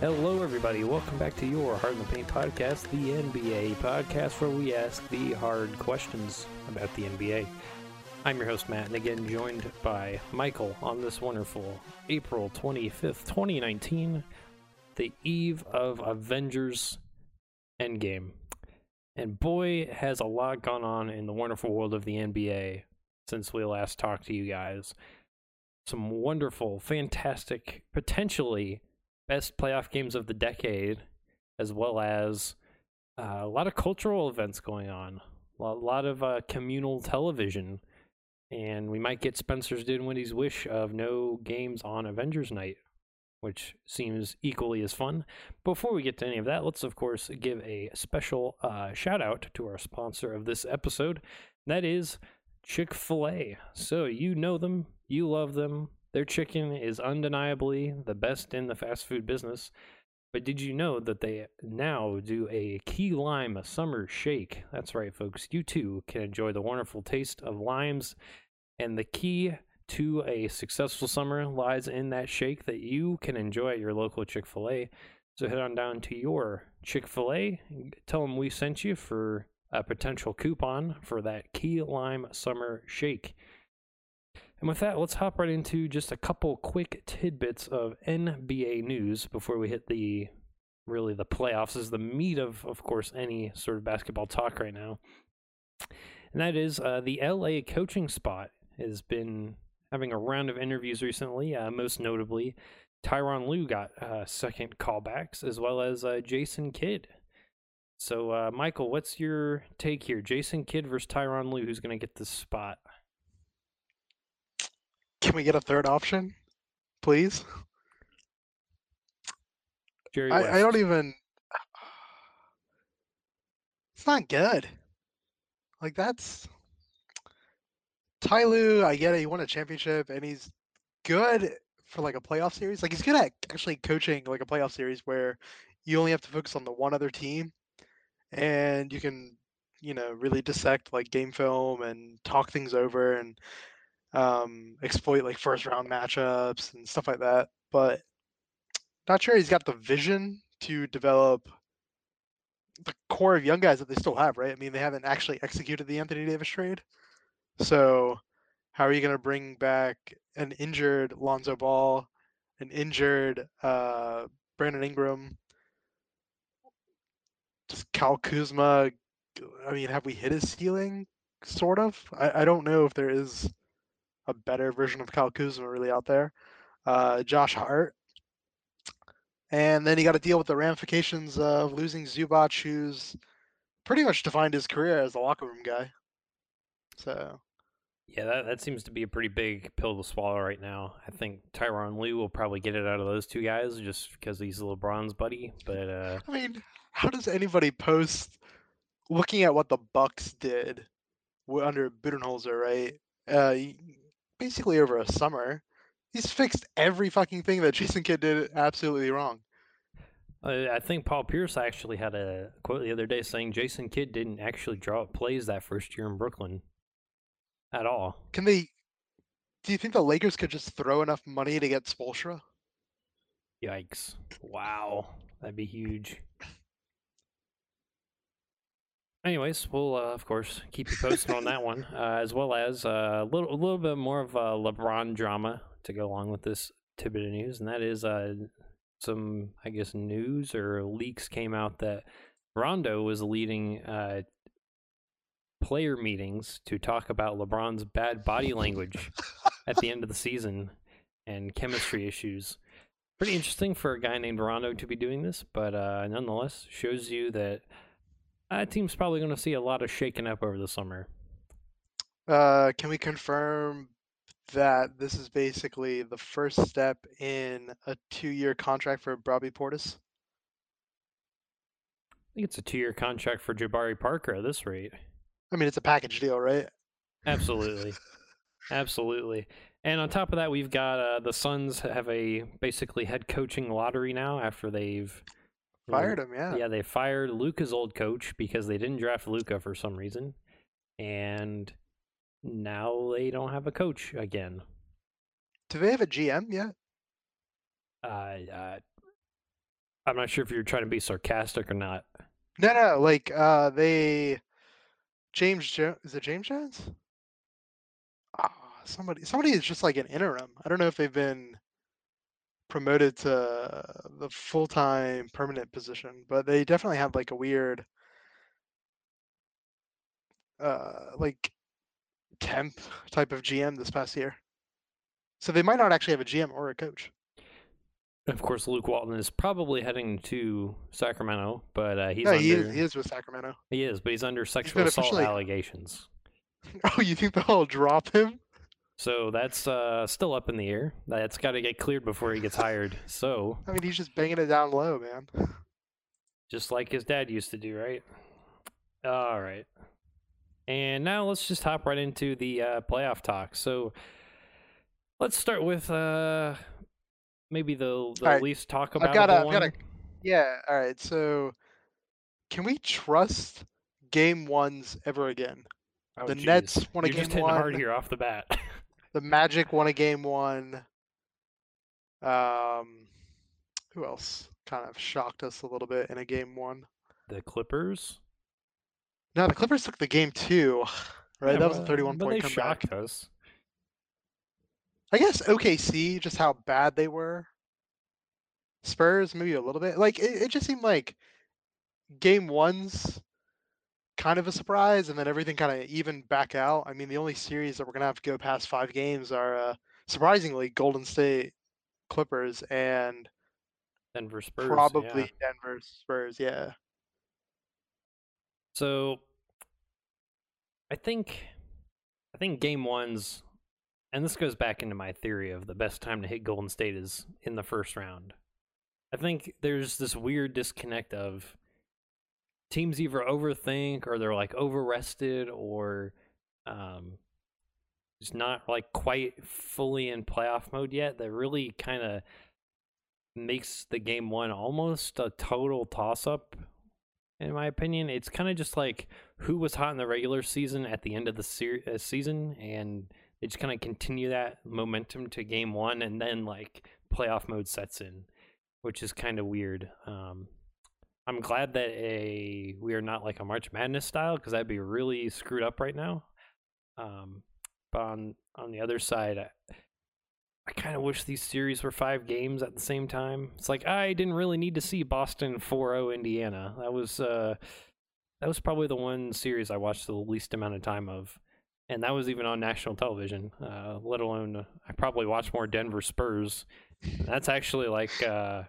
Hello, everybody. Welcome back to your Hard in the Paint podcast, the NBA podcast, where we ask the hard questions about the NBA. I'm your host, Matt, and again, joined by Michael on this wonderful April 25th, 2019, the eve of Avengers Endgame. And boy, has a lot gone on in the wonderful world of the NBA since we last talked to you guys. Some wonderful, fantastic, potentially best playoff games of the decade, as well as uh, a lot of cultural events going on, a lot of uh, communal television, and we might get Spencer's Dinwiddie's wish of no games on Avengers Night, which seems equally as fun. Before we get to any of that, let's of course give a special uh, shout out to our sponsor of this episode. That is Chick fil A. So you know them, you love them, their chicken is undeniably the best in the fast food business. But did you know that they now do a key lime summer shake? That's right, folks. You too can enjoy the wonderful taste of limes. And the key to a successful summer lies in that shake that you can enjoy at your local Chick fil A. So head on down to your Chick fil A, tell them we sent you for a potential coupon for that key lime summer shake. And with that, let's hop right into just a couple quick tidbits of NBA news before we hit the really the playoffs is the meat of of course any sort of basketball talk right now. And that is uh, the LA coaching spot has been having a round of interviews recently, uh, most notably Tyronn Lue got uh, second callbacks as well as uh, Jason Kidd. So, uh, Michael, what's your take here? Jason Kidd versus Tyronn Lue, who's going to get this spot? Can we get a third option, please? Jerry I, I don't even. It's not good. Like that's Ty Lue, I get it. He won a championship, and he's good for like a playoff series. Like he's good at actually coaching like a playoff series where you only have to focus on the one other team, and you can, you know, really dissect like game film and talk things over and um, exploit like first round matchups and stuff like that. But not sure he's got the vision to develop the core of young guys that they still have, right? I mean, they haven't actually executed the Anthony Davis trade. So, how are you going to bring back an injured Lonzo Ball, an injured uh, Brandon Ingram, just Kyle Kuzma? I mean, have we hit his ceiling? Sort of. I, I don't know if there is a better version of Kyle Kuzma really out there. Uh, Josh Hart. And then he got to deal with the ramifications of losing Zubac, who's pretty much defined his career as a locker room guy. So. Yeah, that, that seems to be a pretty big pill to swallow right now. I think Tyronn Lue will probably get it out of those two guys just because he's LeBron's buddy. But uh... I mean, how does anybody post looking at what the Bucks did under Budenholzer, right? Uh, basically over a summer. He's fixed every fucking thing that Jason Kidd did absolutely wrong. Uh, I think Paul Pierce actually had a quote the other day saying Jason Kidd didn't actually draw up plays that first year in Brooklyn at all. Can they? Do you think the Lakers could just throw enough money to get Spoelstra? Yikes! Wow, that'd be huge. Anyways, we'll uh, of course keep you posted on that one, uh, as well as uh, a little a little bit more of a LeBron drama to go along with this tidbit of news, and that is uh, some I guess news or leaks came out that Rondo was leading uh, player meetings to talk about LeBron's bad body language at the end of the season and chemistry issues. Pretty interesting for a guy named Rondo to be doing this, but uh, nonetheless shows you that that team's probably going to see a lot of shaking up over the summer. Uh, can we confirm that this is basically the first step in a two-year contract for Bobby Portis? I think it's a two-year contract for Jabari Parker at this rate. I mean, it's a package deal, right? Absolutely, absolutely. And on top of that, we've got uh, the Suns have a basically head coaching lottery now after they've Fired him, yeah. Yeah, they fired Luka's old coach because they didn't draft Luka for some reason. And now they don't have a coach again. Do they have a GM yet? Uh, uh I'm not sure if you're trying to be sarcastic or not. No, no, like uh, they James Jones is it James Jones? Ah, somebody, somebody is just like an interim. I don't know if they've been promoted to the full time permanent position, but they definitely had like a weird, uh, like temp type of GM this past year. So they might not actually have a GM or a coach. Of course, Luke Walton is probably heading to Sacramento, but uh, he's no, under, he is, he is with Sacramento. he is, but he's under sexual assault officially- allegations. Oh, you think they'll drop him? So that's uh, still up in the air. That's got to get cleared before he gets hired. So I mean, he's just banging it down low, man. just like his dad used to do, right? All right. And now let's just hop right into the uh, playoff talk. So let's start with uh, maybe the, the right. least talk about. I've got a- Yeah. All right. So, can we trust game ones ever again? the Nets won a Oh, You're game just hitting hard here off the bat. The Magic won a game one. Um, who else kind of shocked us a little bit in a game one? the Clippers, No, the Clippers took the game two. Right, Yeah, that was a 31 but point they comeback. shocked us. I guess OKC, just how bad they were. Spurs, maybe a little bit. Like it, it just seemed like game one's kind of a surprise, and then everything kind of even back out. I mean, the only series that we're gonna have to go past five games are uh, surprisingly Golden State Clippers and Denver Spurs, probably yeah. Denver Spurs. Yeah. So I think I think game one's and this goes back into my theory of the best time to hit Golden State is in the first round. I think there's this weird disconnect of teams either overthink or they're like over rested or um just not like quite fully in playoff mode yet that really kind of makes the game one almost a total toss up in my opinion. It's kind of just like who was hot in the regular season at the end of the ser- uh, season, and they just kind of continue that momentum to game one, and then like playoff mode sets in, which is kind of weird. Um, I'm glad that a we are not like a March Madness style because that'd be really screwed up right now. Um, but on on the other side, I, I kind of wish these series were five games at the same time. It's like I didn't really need to see Boston 4-0 Indiana. That was uh that was probably the one series I watched the least amount of time of. And that was even on national television. Uh, let alone uh, I probably watched more Denver Spurs. That's actually like uh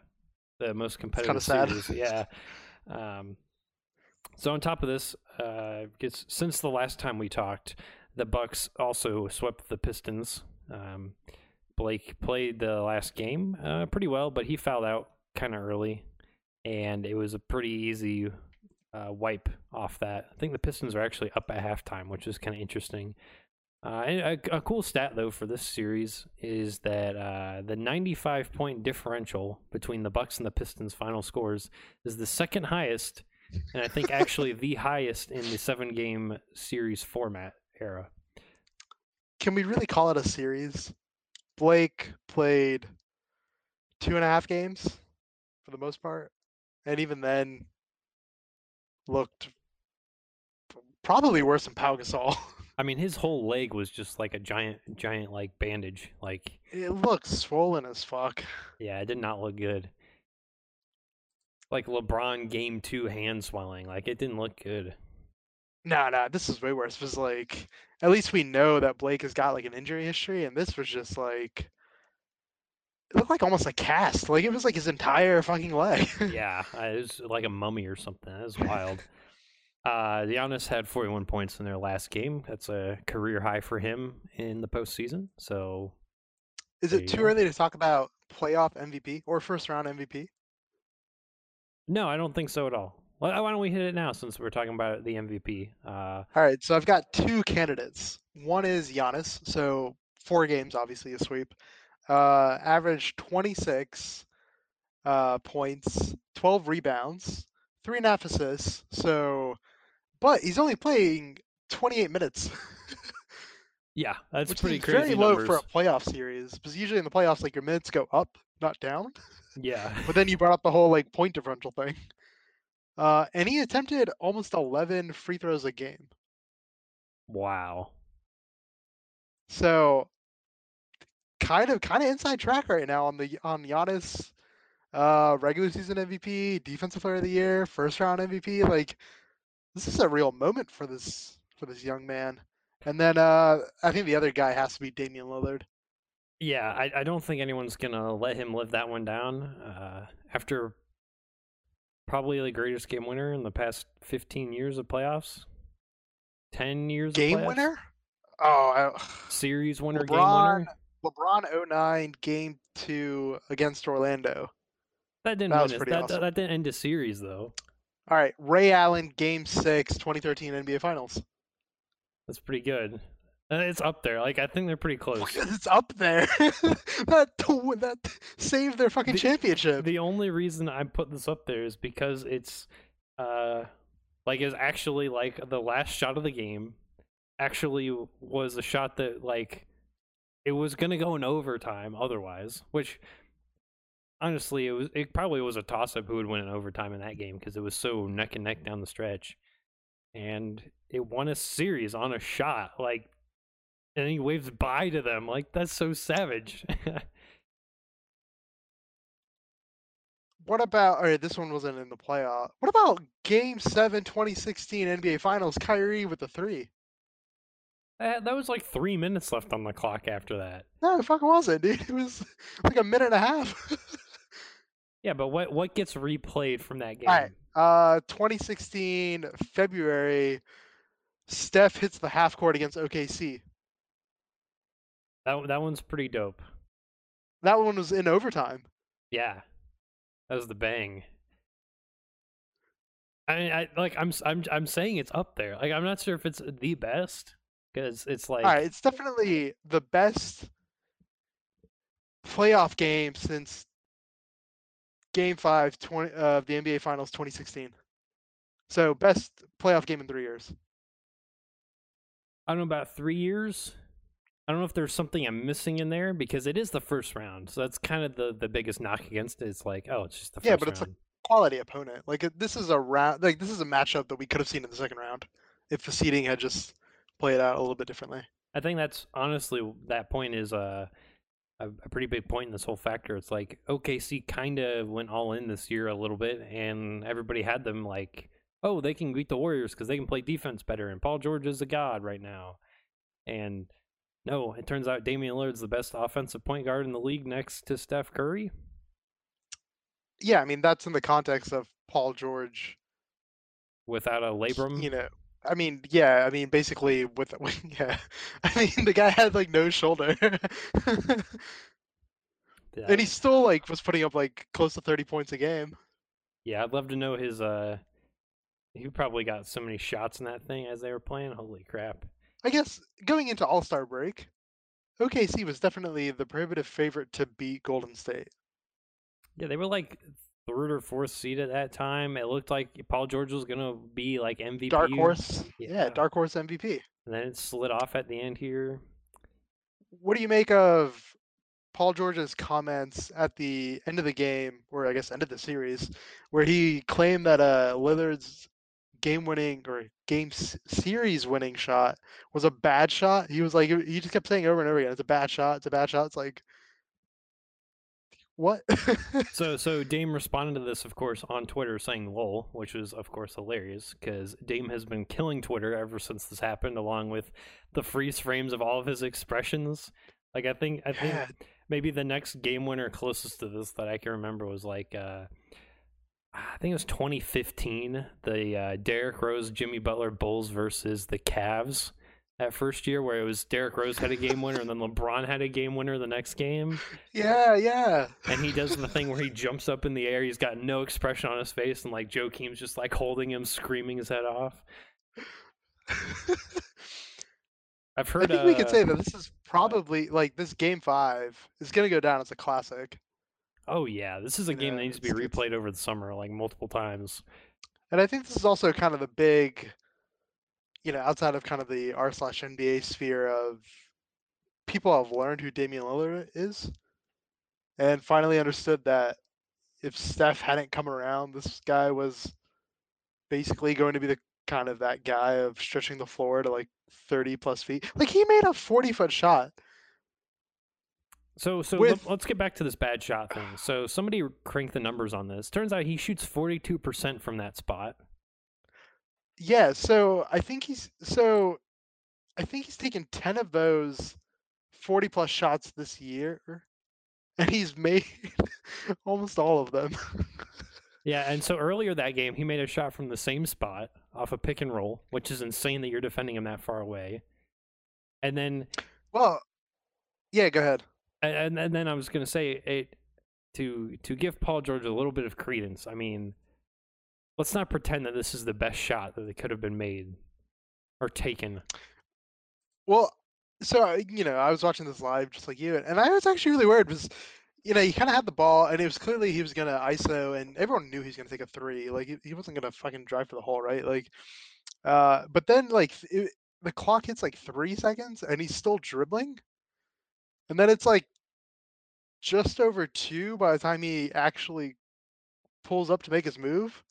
the most competitive series. Yeah. Um so on top of this, uh, gets, since the last time we talked, the Bucks also swept the Pistons. Um, Blake played the last game uh, pretty well, but he fouled out kind of early, and it was a pretty easy uh, wipe off that. I think the Pistons are actually up at halftime, which is kind of interesting. Uh, and a, a cool stat though for this series is that uh, the 95 point differential between the Bucks and the Pistons final scores is the second highest, and I think actually the highest in the seven game series format era. Can we really call it a series? Blake played two and a half games for the most part, and even then looked probably worse than Pau Gasol. I mean, his whole leg was just like a giant, giant like bandage. Like, it looked swollen as fuck. yeah, it did not look good. Like LeBron game two hand swelling. Like, it didn't look good. Nah, nah, this is way worse. It was like at least we know that Blake has got like an injury history, and this was just like it looked like almost a cast. Like it was like his entire fucking leg. yeah, it was like a mummy or something. That was wild. Uh, Giannis had 41 points in their last game. That's a career high for him in the postseason. So, Is it too go. early to talk about playoff MVP or first round MVP? no, I don't think so at all. Why why don't we hit it now since we're talking about the MVP? Uh, All right, so I've got two candidates. One is Giannis, so four games, obviously a sweep. Uh, average 26 uh, points, 12 rebounds, three and a half assists. So, but he's only playing 28 minutes, yeah, that's which pretty crazy very low numbers. for a playoff series. Because usually in the playoffs, like your minutes go up, not down. Yeah. But then you brought up the whole like point differential thing. Uh, and he attempted almost 11 free throws a game. Wow. So kind of kind of inside track right now on the on Giannis uh regular season MVP, defensive player of the year, first round MVP. Like this is a real moment for this for this young man. And then uh I think the other guy has to be Damian Lillard. Yeah, I, I don't think anyone's gonna let him live that one down. Uh, after probably the greatest game winner in the past 15 years of playoffs, 10 years Game winner? Oh, I, series winner, game LeBron- winner. LeBron 09 game 2 against Orlando. That didn't that win pretty That, awesome. that didn't end a series though. All right, Ray Allen game 6 2013 NBA Finals. That's pretty good. Uh, It's up there. Like I think they're pretty close. It's up there. that that saved their fucking The- championship. The only reason I put this up there is because it's uh like it's actually like the last shot of the game actually was a shot that like it was gonna go in overtime otherwise, which honestly it was it probably was a toss up who would win in overtime in that game because it was so neck and neck down the stretch. And it won a series on a shot, like and he waves bye to them. Like that's so savage. What about? All right, this one wasn't in the playoff. What about Game Seven, 2016 NBA Finals? Kyrie with the three. That, that was like three minutes left on the clock after that. No, it fucking wasn't, dude. It was like a minute and a half. Yeah, but what what gets replayed from that game? Alright. uh, 2016 February. Steph hits the half court against OKC. That that one's pretty dope. That one was in overtime. Yeah, that was the bang. I mean, I like I'm I'm I'm saying it's up there. Like I'm not sure if it's the best because it's like All right, it's definitely the best playoff game since Game Five 20, of the NBA Finals 2016. So best playoff game in three years. I don't know about three years. I don't know if there's something I'm missing in there because it is the first round, so that's kind of the the biggest knock against it. It's like, oh, it's just the first Yeah, but it's a- Quality opponent. Like uh, this is a round. Like this is a matchup that we could have seen in the second round if the seeding had just played out a little bit differently. I think that's honestly that point is a a, a pretty big point in this whole factor. It's like OKC kind of went all in this year a little bit, and everybody had them like, oh, they can beat the Warriors because they can play defense better, and Paul George is a god right now. And no, it turns out Damian Lillard's the best offensive point guard in the league next to Steph Curry. Yeah, I mean that's in the context of Paul George. Without a labrum, You know, I mean, yeah, I mean basically with yeah, I mean the guy had like no shoulder, Yeah. and he still like was putting up like close to 30 points a game. yeah, I'd love to know his. uh He probably got so many shots in that thing as they were playing. Holy crap! I guess going into All Star break, OKC was definitely the prohibitive favorite to beat Golden State. Yeah, they were like third or fourth seed at that time. It looked like Paul George was gonna be like MVP. Dark horse, yeah, Yeah. dark horse MVP. And then it slid off at the end here. What do you make of Paul George's comments at the end of the game, or I guess end of the series, where he claimed that uh, Lillard's game-winning or game s- series-winning shot was a bad shot? He was like, he just kept saying over and over again, "It's a bad shot. It's a bad shot." It's like, what? So so Dame responded to this, of course, on Twitter saying "lol," which was of course hilarious because Dame has been killing Twitter ever since this happened, along with the freeze frames of all of his expressions. Like I think I think Yeah. maybe the next game winner closest to this that I can remember was like uh I think it was 2015, the uh, Derrick Rose Jimmy Butler Bulls versus the Cavs that first year where it was Derrick Rose had a game winner and then LeBron had a game winner the next game yeah, yeah. and he does the thing where he jumps up in the air he's got no expression on his face and like Joakim's just like holding him screaming his head off. I've heard. I think we could uh, say that this is probably like this game five is gonna go down as a classic. Oh yeah, this is a game that needs to be replayed over the summer like multiple times. And I think this is also kind of the big, you know, outside of kind of the R slash NBA sphere of people have learned who Damian Lillard is, and finally understood that if Steph hadn't come around, this guy was basically going to be the kind of that guy of stretching the floor to like 30 plus feet. Like he made a 40 foot shot. So so With- let, us get back to this bad shot thing. So somebody cranked the numbers on this. Turns out he shoots 42% from that spot. Yeah, so I think he's so I think he's taken 10 of those 40 plus shots this year and he's made almost all of them. Yeah, and so earlier that game, he made a shot from the same spot off a pick and roll, which is insane that you're defending him that far away. And then, well, yeah, go ahead. and, and then I was gonna say it to to give Paul George a little bit of credence. I mean, let's not pretend that this is the best shot that it could have been made or taken. Well, so you know, I was watching this live just like you, and I was actually really worried because, you know, he kind of had the ball, and it was clearly he was gonna ISO, and everyone knew he was gonna take a three. Like he, he wasn't gonna fucking drive for the hole, right? Like, uh, but then like it, the clock hits like three seconds, and he's still dribbling, and then it's like just over two by the time he actually pulls up to make his move,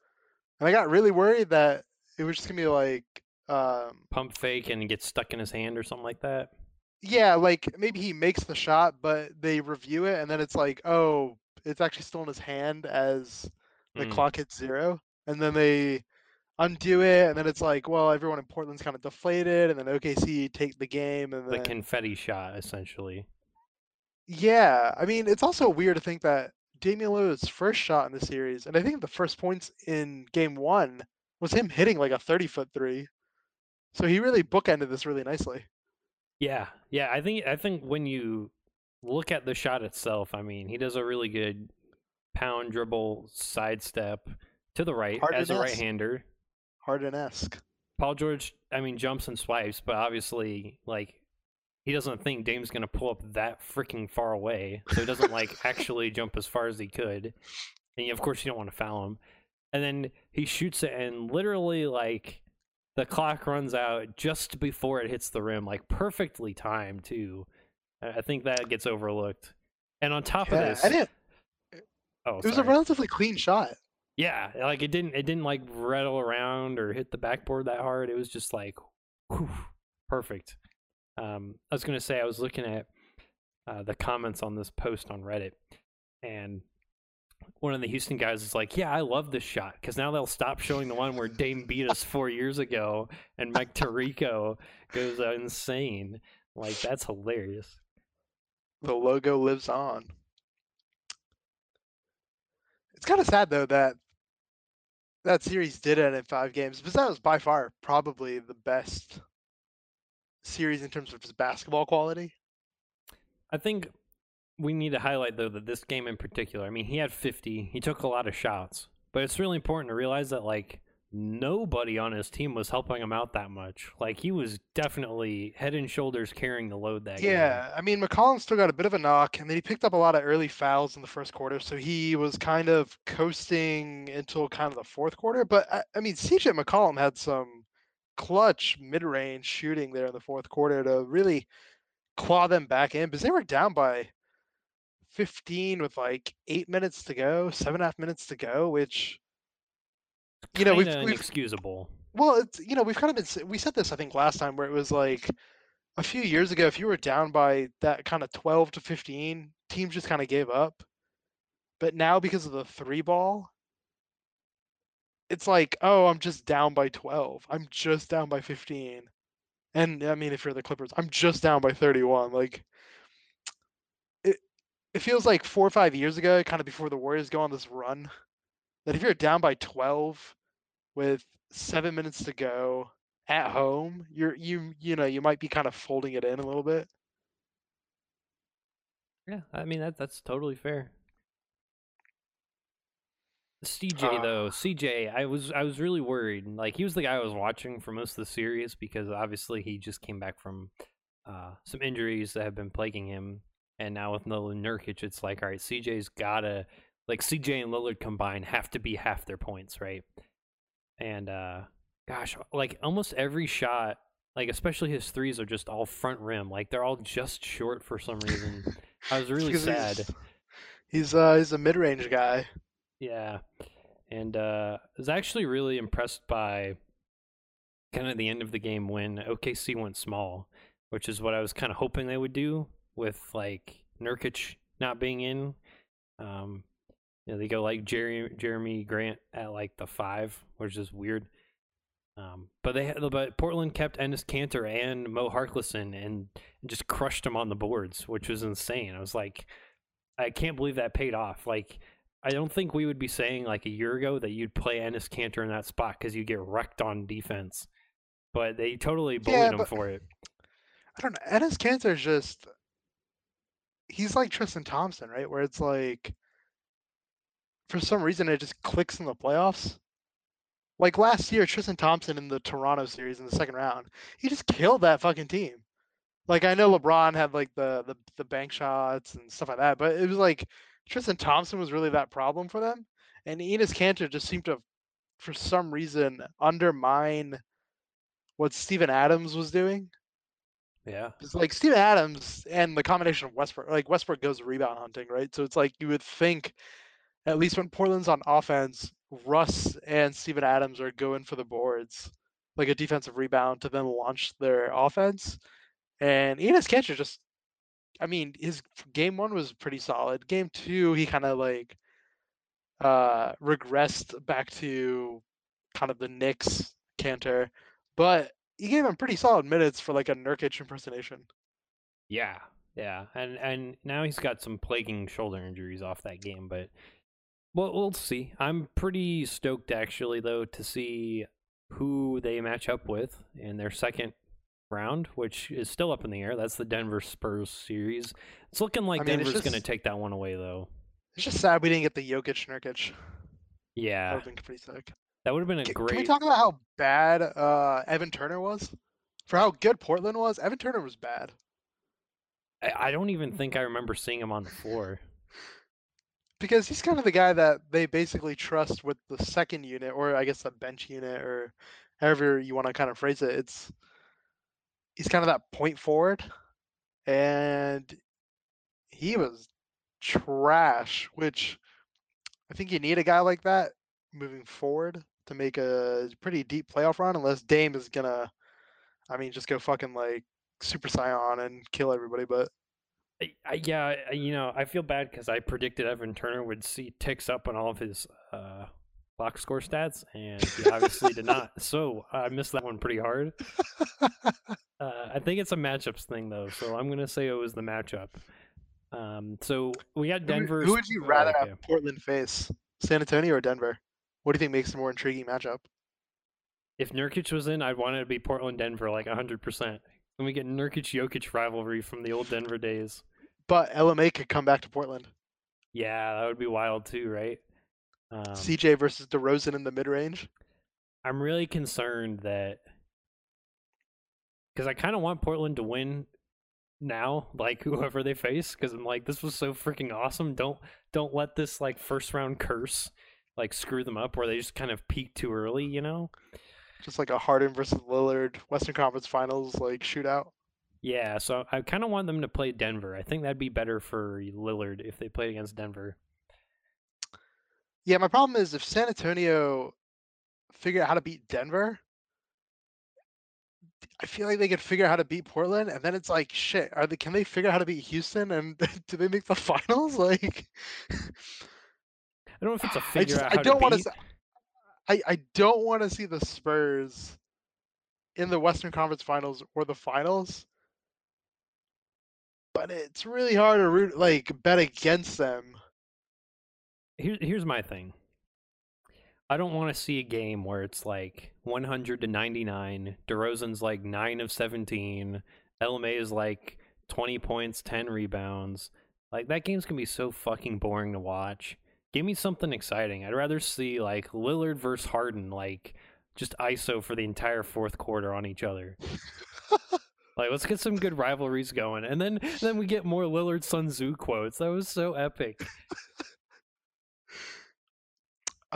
and I got really worried that it was just gonna be like. Um, Pump fake and get stuck in his hand or something like that. Yeah, like maybe he makes the shot, but they review it, and then it's like, oh, it's actually still in his hand as the Mm. clock hits zero, and then they undo it, and then it's like, well, everyone in Portland's kind of deflated, and then OKC take the game, and The then confetti shot, essentially. yeah, I mean, it's also weird to think that Damian Lillard's first shot in the series, and I think the first points in Game One was him hitting like a thirty foot three, so he really bookended this really nicely. Yeah, yeah. I think I think when you look at the shot itself, I mean, he does a really good pound dribble sidestep to the right as a right-hander. Harden esque. Paul George, I mean, jumps and swipes, but obviously, like, he doesn't think Dame's gonna pull up that freaking far away, so he doesn't like actually jump as far as he could. And of course, you don't want to foul him. And then he shoots it, and literally, like, the clock runs out just before it hits the rim, like perfectly timed too. I I think that gets overlooked. And on top of this, I didn't. oh, It was a relatively clean shot. Yeah, like it didn't it didn't like rattle around or hit the backboard that hard. It was just like whew, perfect. Um, I was gonna say I was looking at uh, the comments on this post on Reddit, and one of the Houston guys is like, "Yeah, I love this shot because now they'll stop showing the one where Dame beat us four years ago and Mike Tirico goes insane. Like that's hilarious." The logo lives on. It's kind of sad though that that series did end in five games, but that was by far probably the best series in terms of just basketball quality. I think we need to highlight though that this game in particular, I mean, he had 50, he took a lot of shots, but it's really important to realize that like nobody on his team was helping him out that much. Like he was definitely head and shoulders carrying the load that game. Yeah, I mean McCollum still got a bit of a knock, and then he picked up a lot of early fouls in the first quarter, so he was kind of coasting until kind of the fourth quarter. But I, I mean, CJ McCollum had some clutch mid-range shooting there in the fourth quarter to really claw them back in, because they were down by 15 with like eight minutes to go, seven and a half minutes to go, which you know we've, we've inexcusable. well, it's you know we've kind of been we said this I think last time where it was like a few years ago if you were down by that kind of 12 to 15, teams just kind of gave up. But now because of the three ball, it's like, oh, I'm just down by 12. I'm just down by 15. And I mean if you're the Clippers, I'm just down by 31. Like it it feels like 4 or 5 years ago, kind of before the Warriors go on this run, that if you're down by 12 with seven minutes to go at home, you're you you know you might be kind of folding it in a little bit. Yeah, I mean that that's totally fair. CJ Uh, though, CJ, I was I was really worried. Like he was the guy I was watching for most of the series because obviously he just came back from uh, some injuries that have been plaguing him, and now with Nolan Nurkic, it's like all right, CJ's gotta like CJ and Lillard combined have to be half their points, right? And uh, gosh, like almost every shot, like especially his threes are just all front rim, like they're all just short for some reason. I was really sad. He's, he's uh he's a mid range guy. Yeah, and uh, I was actually really impressed by kind of the end of the game when OKC went small, which is what I was kind of hoping they would do with like Nurkic not being in. Um, you know, they go like Jerry, Jerami Grant at like the five, which is weird. Um, but they had, but Portland kept Enes Kanter and Mo Harkless and just crushed them on the boards, which was insane. I was like, I can't believe that paid off. Like, I don't think we would be saying like a year ago that you'd play Enes Kanter in that spot because you get wrecked on defense. But they totally bullied Yeah, him for it. I don't know. Enes Kanter is just he's like Tristan Thompson, right? Where it's like for some reason it just clicks in the playoffs. Like last year, Tristan Thompson in the Toronto series in the second round, he just killed that fucking team. Like I know LeBron had like the the, the bank shots and stuff like that, but it was like Tristan Thompson was really that problem for them. And Enes Kanter just seemed to for some reason undermine what Steven Adams was doing. Yeah. It's like Steven Adams and the combination of Westbrook, like Westbrook goes rebound hunting, right? So it's like you would think, at least when Portland's on offense, Russ and Steven Adams are going for the boards, like a defensive rebound to then launch their offense. And Enes Kanter just, I mean, his game one was pretty solid. Game two, he kind of like uh regressed back to kind of the Knicks Kanter, but he gave him pretty solid minutes for like a Nurkic impersonation. Yeah, yeah, and and now he's got some plaguing shoulder injuries off that game, but well, we'll see. I'm pretty stoked actually, though, to see who they match up with in their second round, which is still up in the air. That's the Denver Spurs series. It's looking like I mean, Denver's going to take that one away, though. It's just sad we didn't get the Jokic Nurkic. Yeah. That would have been pretty sick. that would have been a Ca- great. Can we talk about how bad uh, Evan Turner was? For how good Portland was, Evan Turner was bad. I, I don't even think I remember seeing him on the floor. Because he's kind of the guy that they basically trust with the second unit, or I guess the bench unit, or however you want to kind of phrase it. It's he's kind of that point forward, and he was trash. Which I think you need a guy like that moving forward to make a pretty deep playoff run, unless Dame is gonna, I mean, just go fucking like Super Saiyan and kill everybody. But I, I, yeah, you know, I feel bad because I predicted Evan Turner would see ticks up on all of his uh, box score stats, and he obviously did not. So I missed that one pretty hard. Uh, I think it's a matchups thing though, so I'm gonna say it was the matchup. Um, so we got Who would- Denver. Who would you oh, rather okay. have Portland face? San Antonio or Denver? What do you think makes a more intriguing matchup? If Nurkic was in, I'd want it to be Portland Denver like 100. percent And we get Nurkic Jokic rivalry from the old Denver days. But LMA could come back to Portland. Yeah, that would be wild too, right? Um, CJ versus DeRozan in the mid range. I'm really concerned that because I kind of want Portland to win now, like whoever they face, because I'm like, this was so freaking awesome. Don't don't let this like first round curse like screw them up where they just kind of peak too early, you know? Just like a Harden versus Lillard Western Conference Finals like shootout. Yeah, so I kind of want them to play Denver. I think that'd be better for Lillard if they played against Denver. Yeah, my problem is if San Antonio figure out how to beat Denver, I feel like they could figure out how to beat Portland, and then it's like shit. Are they? Can they figure out how to beat Houston? And do they make the finals? Like, I don't know if it's a I figure just out I don't want to. I I don't want to see the Spurs in the Western Conference Finals or the finals. But it's really hard to root like bet against them. Here, here's my thing. I don't want to see a game where it's like 100 to 99. DeRozan's like 9 of 17. LMA is like 20 points, 10 rebounds. Like, that game's going to be so fucking boring to watch. Give me something exciting. I'd rather see like Lillard versus Harden, like just ISO for the entire fourth quarter on each other. like, let's get some good rivalries going. And then, then we get more Lillard Sun Tzu quotes. That was so epic.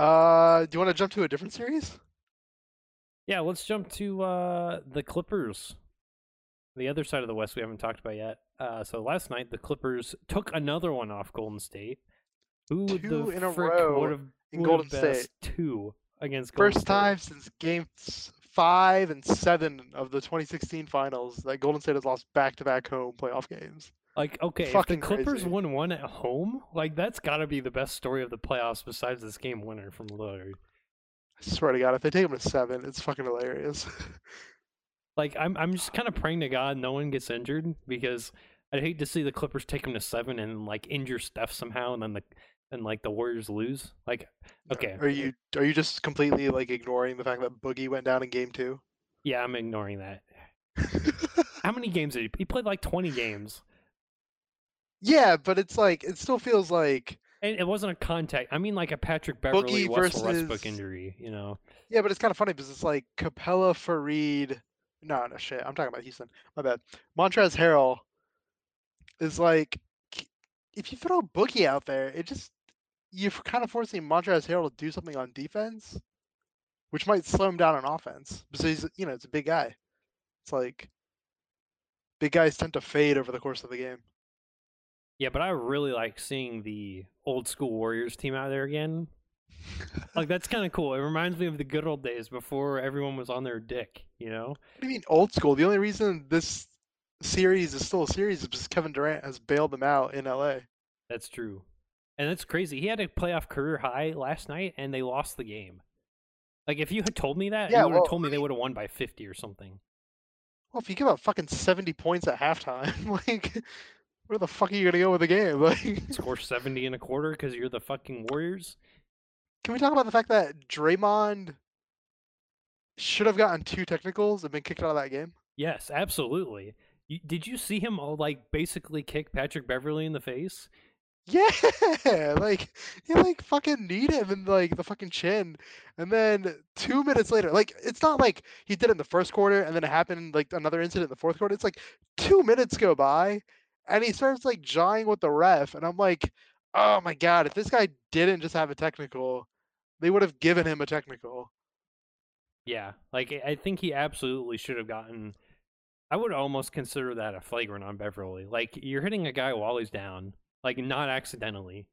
Uh, do you want to jump to a different series? Yeah, let's jump to uh, the Clippers. The other side of the West we haven't talked about yet. Uh, so last night the Clippers took another one off Golden State. Who two the in a row would have in Golden State. two against Golden First State? time since games five and seven of the 2016 finals that Golden State has lost back-to-back home playoff games. Like, okay, if the Clippers crazy. won one at home, like that's got to be the best story of the playoffs besides this game winner from Lillard. I swear to God, if they take him to seven, it's fucking hilarious. Like, I'm I'm just kind of praying to God no one gets injured because I'd hate to see the Clippers take him to seven and like injure Steph somehow, and then the and like the Warriors lose. Like, okay, Are you are you just completely like ignoring the fact that Boogie went down in game two? yeah, I'm ignoring that. How many games did he? He played like 20 games, yeah, but it's like it still feels like and it wasn't a contact. I mean, like a Patrick Beverley, Boogie Russell Westbrook injury. You know, yeah, but it's kind of funny because it's like Capela, Faried. No, no shit. I'm talking about Houston. My bad. Montrezl Harrell is like if you throw a Boogie out there, it just you're kind of forcing Montrezl Harrell to do something on defense, which might slow him down on offense. Because he's you know it's a big guy. It's like big guys tend to fade over the course of the game. Yeah, but I really like seeing the old school Warriors team out there again. Like that's kind of cool. It reminds me of the good old days before everyone was on their dick. You know. What do you mean old school? The only reason this series is still a series is because Kevin Durant has bailed them out in LA. That's true. And that's crazy. He had a playoff career high last night and they lost the game. Like if you had told me that, Yeah, you would have well, told me they would have won by 50 or something. Well, if you give up fucking seventy points at halftime, like where the fuck are you gonna go with the game? Like, Score 70 and a quarter cuz you're the fucking Warriors? can we talk about the fact that Draymond should have gotten two technicals and been kicked out of that game? Yes, absolutely. You, did you see him all, like basically kick Patrick Beverley in the face? Yeah, like he like fucking kneed him in like the fucking chin, and then two minutes later, like it's not like he did it in the first quarter and then it happened like another incident in the fourth quarter. It's like two minutes go by, and he starts like jawing with the ref, and I'm like, oh my god, if this guy didn't just have a technical, they would have given him a technical. Yeah, like I- think he absolutely should have gotten. I would almost consider that a flagrant on Beverley. Like you're hitting a guy while he's down, like not accidentally.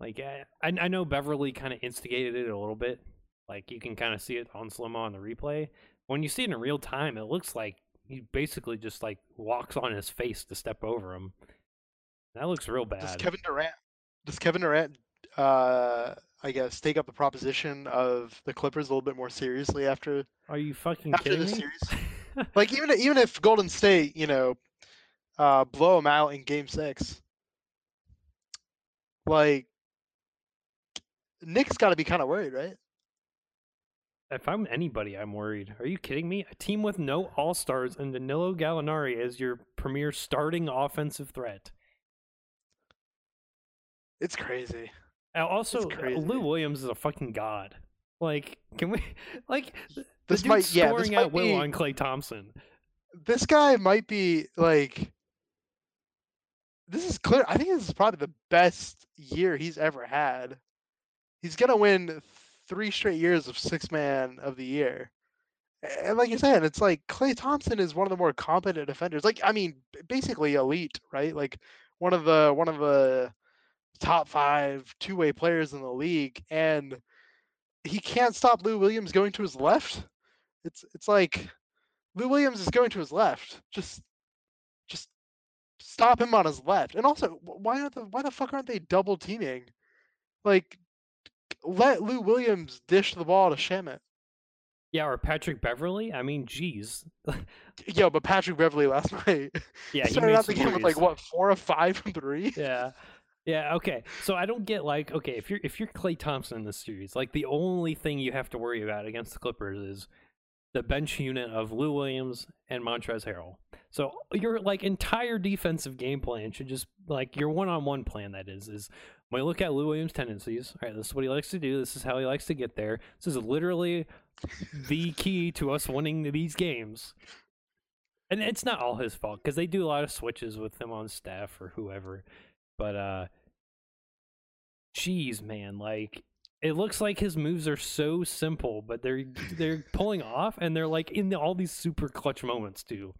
Like I, I I know Beverley kind of instigated it a little bit. Like you can kind of see it on slow mo on the replay. When you see it in real time, it looks like he basically just like walks on his face to step over him. That looks real bad. Does. Kevin Durant? Does Kevin Durant? Uh, I guess take up the proposition of the Clippers a little bit more seriously after Are you fucking after kidding me? series. like even even if Golden State, you know, uh, blow them out in Game Six, like Nick's got to be kind of worried, right? If I'm anybody, I'm worried. Are you kidding me? A team with no all stars and Danilo Gallinari as your premier starting offensive threat. It's crazy. Also, uh, crazy. Lou Williams is a fucking god. Like, can we like the This dude's might- yeah, this scoring might at will be- on Klay Thompson? This guy might be like. This is clear. I think this is probably the best year he's ever had. He's gonna win three straight years of six man of the year. And like you're saying, it's like Klay Thompson is one of the more competent defenders. Like I mean, basically elite, right? Like one of the one of the top five two way players in the league, and he can't stop Lou Williams going to his left. It's it's like Lou Williams is going to his left. Just just stop him on his left. And also, why are the why the fuck aren't they double teaming? Like let Lou Williams dish the ball to Shamet. Yeah, or Patrick Beverley. I mean, geez. Yo, but Patrick Beverley last night Yeah, he started out the game with like what four or five from three. Yeah. Yeah, okay. So I don't get like okay, if you're if you're Klay Thompson in this series, like the only thing you have to worry about against the Clippers is the bench unit of Lou Williams and Montrezl Harrell. So your like entire defensive game plan should just like your one-on-one plan that is is when you look at Lou Williams' tendencies, all right, this is what he likes to do, this is how he likes to get there. This is literally the key to us winning these games. And it's not all his fault because they do a lot of switches with him on staff or whoever. But uh jeez, man, like it looks like his moves are so simple, but they're they're pulling off and they're like in all these super clutch moments too.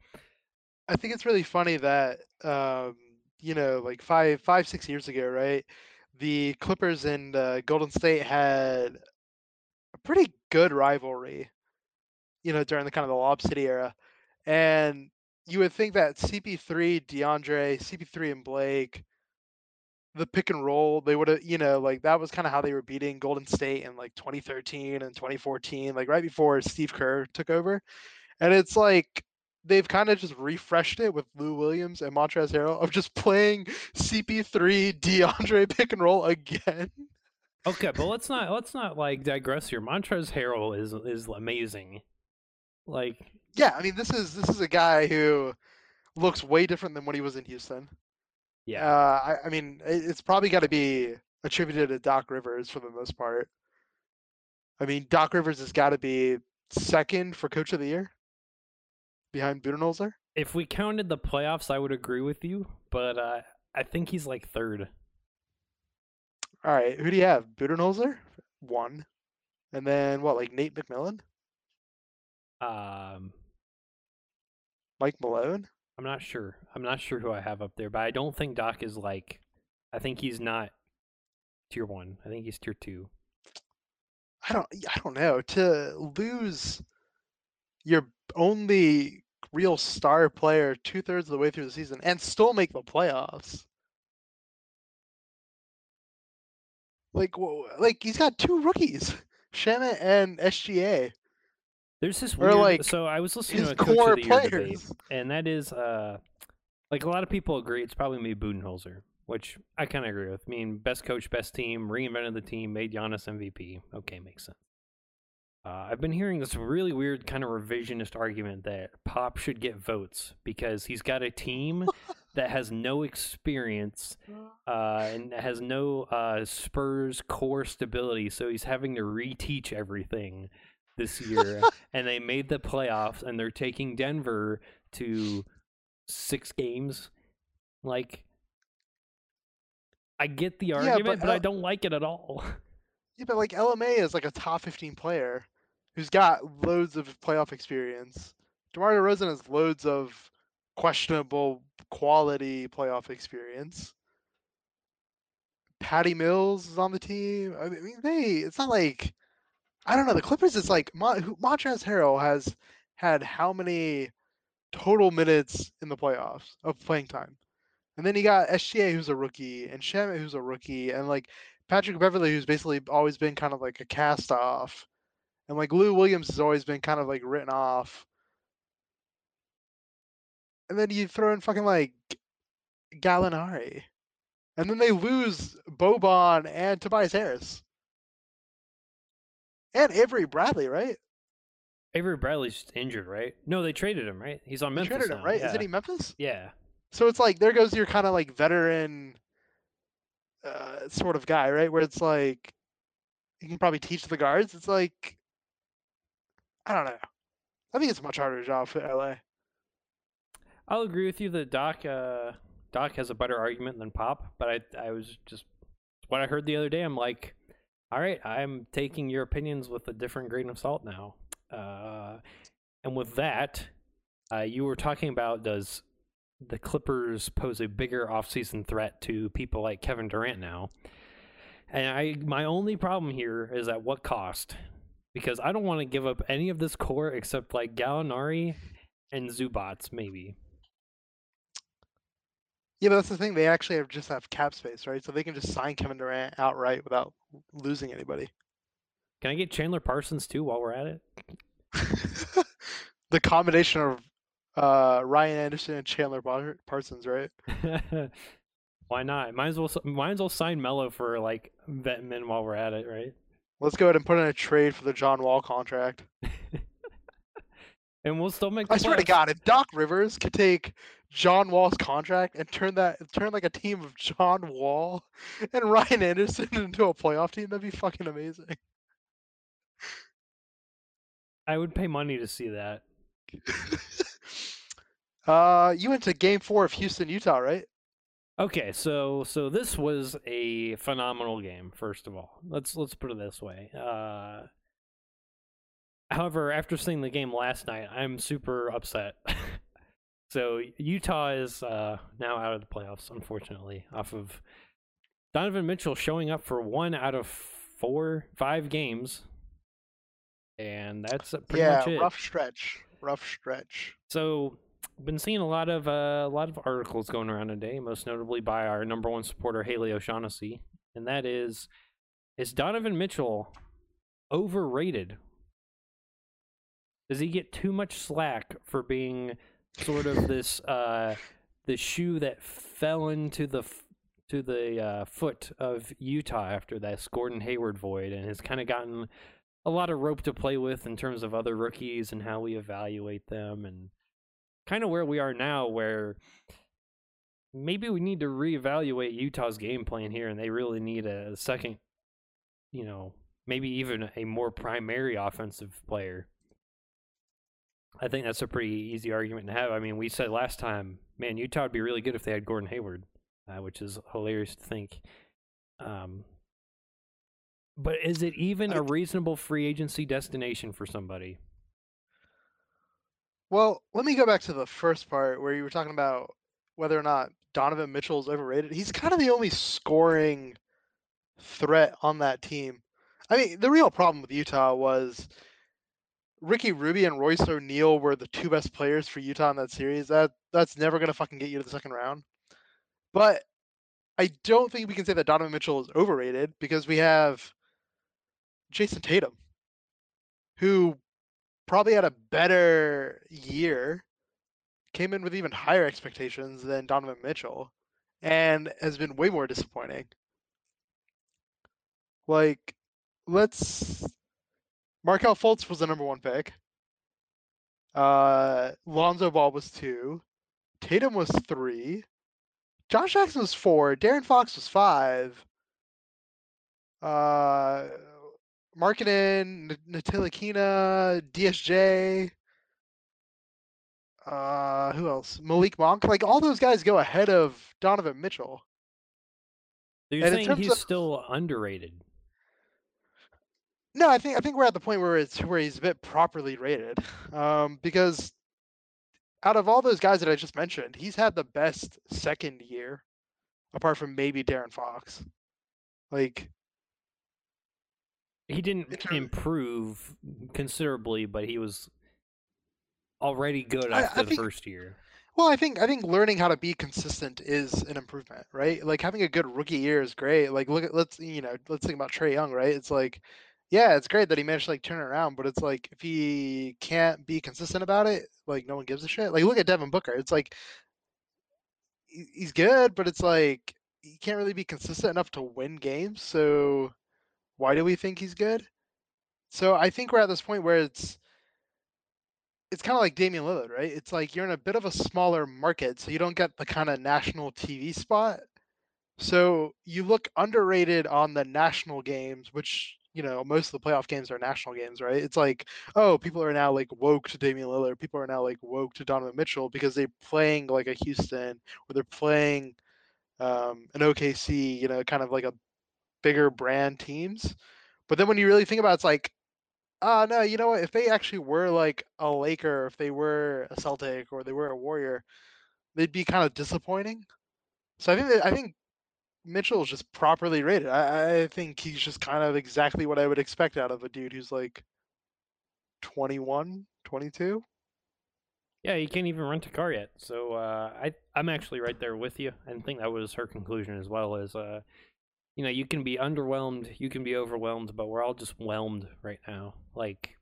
I think it's really funny that um, you know, like five, five, six years ago, right? The Clippers and uh, Golden State had a pretty good rivalry, you know, during the kind of the Lob City era. And you would think that CP3, DeAndre, CP3 and Blake, the pick and roll, they would have, you know, like that was kind of how they were beating Golden State in like 2013 and 2014, like right before Steve Kerr took over. And it's like they've kind of just refreshed it with Lou Williams and Montrezl Harrell of just playing CP3 DeAndre pick and roll again. Okay, but let's not let's not like digress here. Montrezl Harrell is is amazing. Like yeah, I mean this is this is a guy who looks way different than when he was in Houston. Yeah, uh, I, I mean it's probably got to be attributed to Doc Rivers for the most part. I mean Doc Rivers has got to be second for Coach of the Year behind Budenholzer. If we counted the playoffs, I would agree with you, but uh, I think he's like third. All right, who do you have? Budenholzer, one, and then what? Like Nate McMillan, um, Mike Malone. I'm not sure. I'm not sure who I have up there, but I don't think Doc is like. I think he's not tier one. I think he's tier two. I don't. I don't know. To lose your only real star player two thirds of the way through the season and still make the playoffs. Like, like he's got two rookies, Shamet and SGA. There's this weird. Like, so I was listening to a coach of the year debate, and that is, uh, like a lot of people agree it's probably me Budenholzer, which I kind of agree with. I mean, best coach, best team, reinvented the team, made Giannis MVP. Okay, makes sense. Uh, I've been hearing this really weird kind of revisionist argument that Pop should get votes because he's got a team that has no experience uh, and has no uh, Spurs core stability, so he's having to reteach everything this year. and they made the playoffs, and they're taking Denver to six games. Like, I get the argument, yeah, but, but I don't like it at all. Yeah, but like LMA is like a top 15 player who's got loads of playoff experience. DeMar DeRozan has loads of questionable quality playoff experience. Patty Mills is on the team. I mean, they. It's not like I don't know. The Clippers. It's like Montrezl Harrell has had how many total minutes in the playoffs of playing time, and then you got SGA who's a rookie and Shamet who's a rookie, and like Patrick Beverley who's basically always been kind of like a cast off and like Lou Williams has always been kind of like written off. And then you throw in fucking like Gallinari. And then they lose Boban and Tobias Harris. And Avery Bradley, right? Avery Bradley's injured, right? No, they traded him, right? He's on Memphis. They traded now. him, right? Yeah. Isn't he Memphis? Yeah. So it's like there goes your kind of like veteran uh, sort of guy, right? Where it's like you can probably teach the guards. It's like I don't know. I think it's a much harder job for LA. I'll agree with you that Doc uh, Doc has a better argument than Pop, but I I was just what I heard the other day. I'm like, all right, I'm taking your opinions with a different grain of salt now. Uh, and with that, uh, you were talking about does the Clippers pose a bigger offseason threat to people like Kevin Durant now? And I my only problem here is at what cost? Because I don't want to give up any of this core except like Gallinari and Zubac, maybe. Yeah, but that's the thing. They actually have just have cap space, right? So they can just sign Kevin Durant outright without losing anybody. Can I get Chandler Parsons too while we're at it? the combination of uh, Ryan Anderson and Chandler Parsons, right? Why not? Might as well might as well sign Melo for like vet men while we're at it, right? Let's go ahead and put in a trade for the John Wall contract. and we'll still make. I swear to God, if Doc Rivers could take John Wall's contract and turn that turn like a team of John Wall and Ryan Anderson into a playoff team, that'd be fucking amazing. I would pay money to see that. uh, you went to Game Four of Houston, Utah, right? Okay, so so this was a phenomenal game. First of all, let's let's put it this way. Uh, however, after seeing the game last night, I'm super upset. so Utah is uh, now out of the playoffs, unfortunately, off of Donovan Mitchell showing up for one out of four, five games, and that's pretty yeah, much it. rough stretch. Rough stretch. So, been seeing a lot of uh, a lot of articles going around today, most notably by our number one supporter Haley O'Shaughnessy, and that is: Is Donovan Mitchell overrated? Does he get too much slack for being sort of this uh, the shoe that fell into the f- to the uh, foot of Utah after that Gordon Hayward void, and has kind of gotten a lot of rope to play with in terms of other rookies and how we evaluate them, and kind of where we are now, where maybe we need to reevaluate Utah's game plan here, and they really need a second, you know, maybe even a more primary offensive player. I think that's a pretty easy argument to have. I mean, we said last time, man, Utah would be really good if they had Gordon Hayward, uh, which is hilarious to think. Um, but is it even a reasonable free agency destination for somebody? Well, let me go back to the first part where you were talking about whether or not Donovan Mitchell is overrated. He's kind of the only scoring threat on that team. I mean, the real problem with Utah was Ricky Rubio and Royce O'Neale were the two best players for Utah in that series. That that's never gonna fucking get you to the second round. But I don't think we can say that Donovan Mitchell is overrated because we have Jayson Tatum, who probably had a better year, came in with even higher expectations than Donovan Mitchell, and has been way more disappointing. Like, let's Markelle Fultz was the number one pick. Uh, Lonzo Ball was two. Tatum was three. Josh Jackson was four. De'Aaron Fox was five. Uh, Markkanen, Ntilikina, DSJ. Uh, who else? Malik Monk. Like all those guys go ahead of Donovan Mitchell. So you're And in saying he's of- still underrated? No, I think I think we're at the point where it's where he's a bit properly rated, um, because out of all those guys that I just mentioned, he's had the best second year, apart from maybe De'Aaron Fox. Like, He didn't improve considerably, but he was already good I- I after the think- first year. well, I think I think learning how to be consistent is an improvement, right? Like having a good rookie year is great. Like, look at let's you know let's think about Trae Young, right? It's like, yeah, it's great that he managed to like turn it around, but it's like if he can't be consistent about it, like no one gives a shit. Like, look at Devin Booker. It's like he- he's good, but it's like he can't really be consistent enough to win games. So why do we think he's good? So I think we're at this point where it's it's kind of like Damian Lillard, right? It's like you're in a bit of a smaller market, so you don't get the kind of national TV spot. So you look underrated on the national games, which you know most of the playoff games are national games, right? It's like, oh, people are now like woke to Damian Lillard. People are now like woke to Donovan Mitchell because they're playing like a Houston or they're playing um, an OKC, you know, kind of like a bigger brand teams. But then when you really think about it, it's like, uh no, you know what? If they actually were like a Laker, if they were a Celtic or they were a Warrior, they'd be kind of disappointing. So I think that, I think Mitchell is just properly rated. I, I think he's just kind of exactly what I would expect out of a dude who's like 21, 22. Yeah, he can't even rent a car yet. So uh, I I'm actually right there with you. I think that was her conclusion as well. As uh, you know, you can be underwhelmed, you can be overwhelmed, but we're all just whelmed right now. Like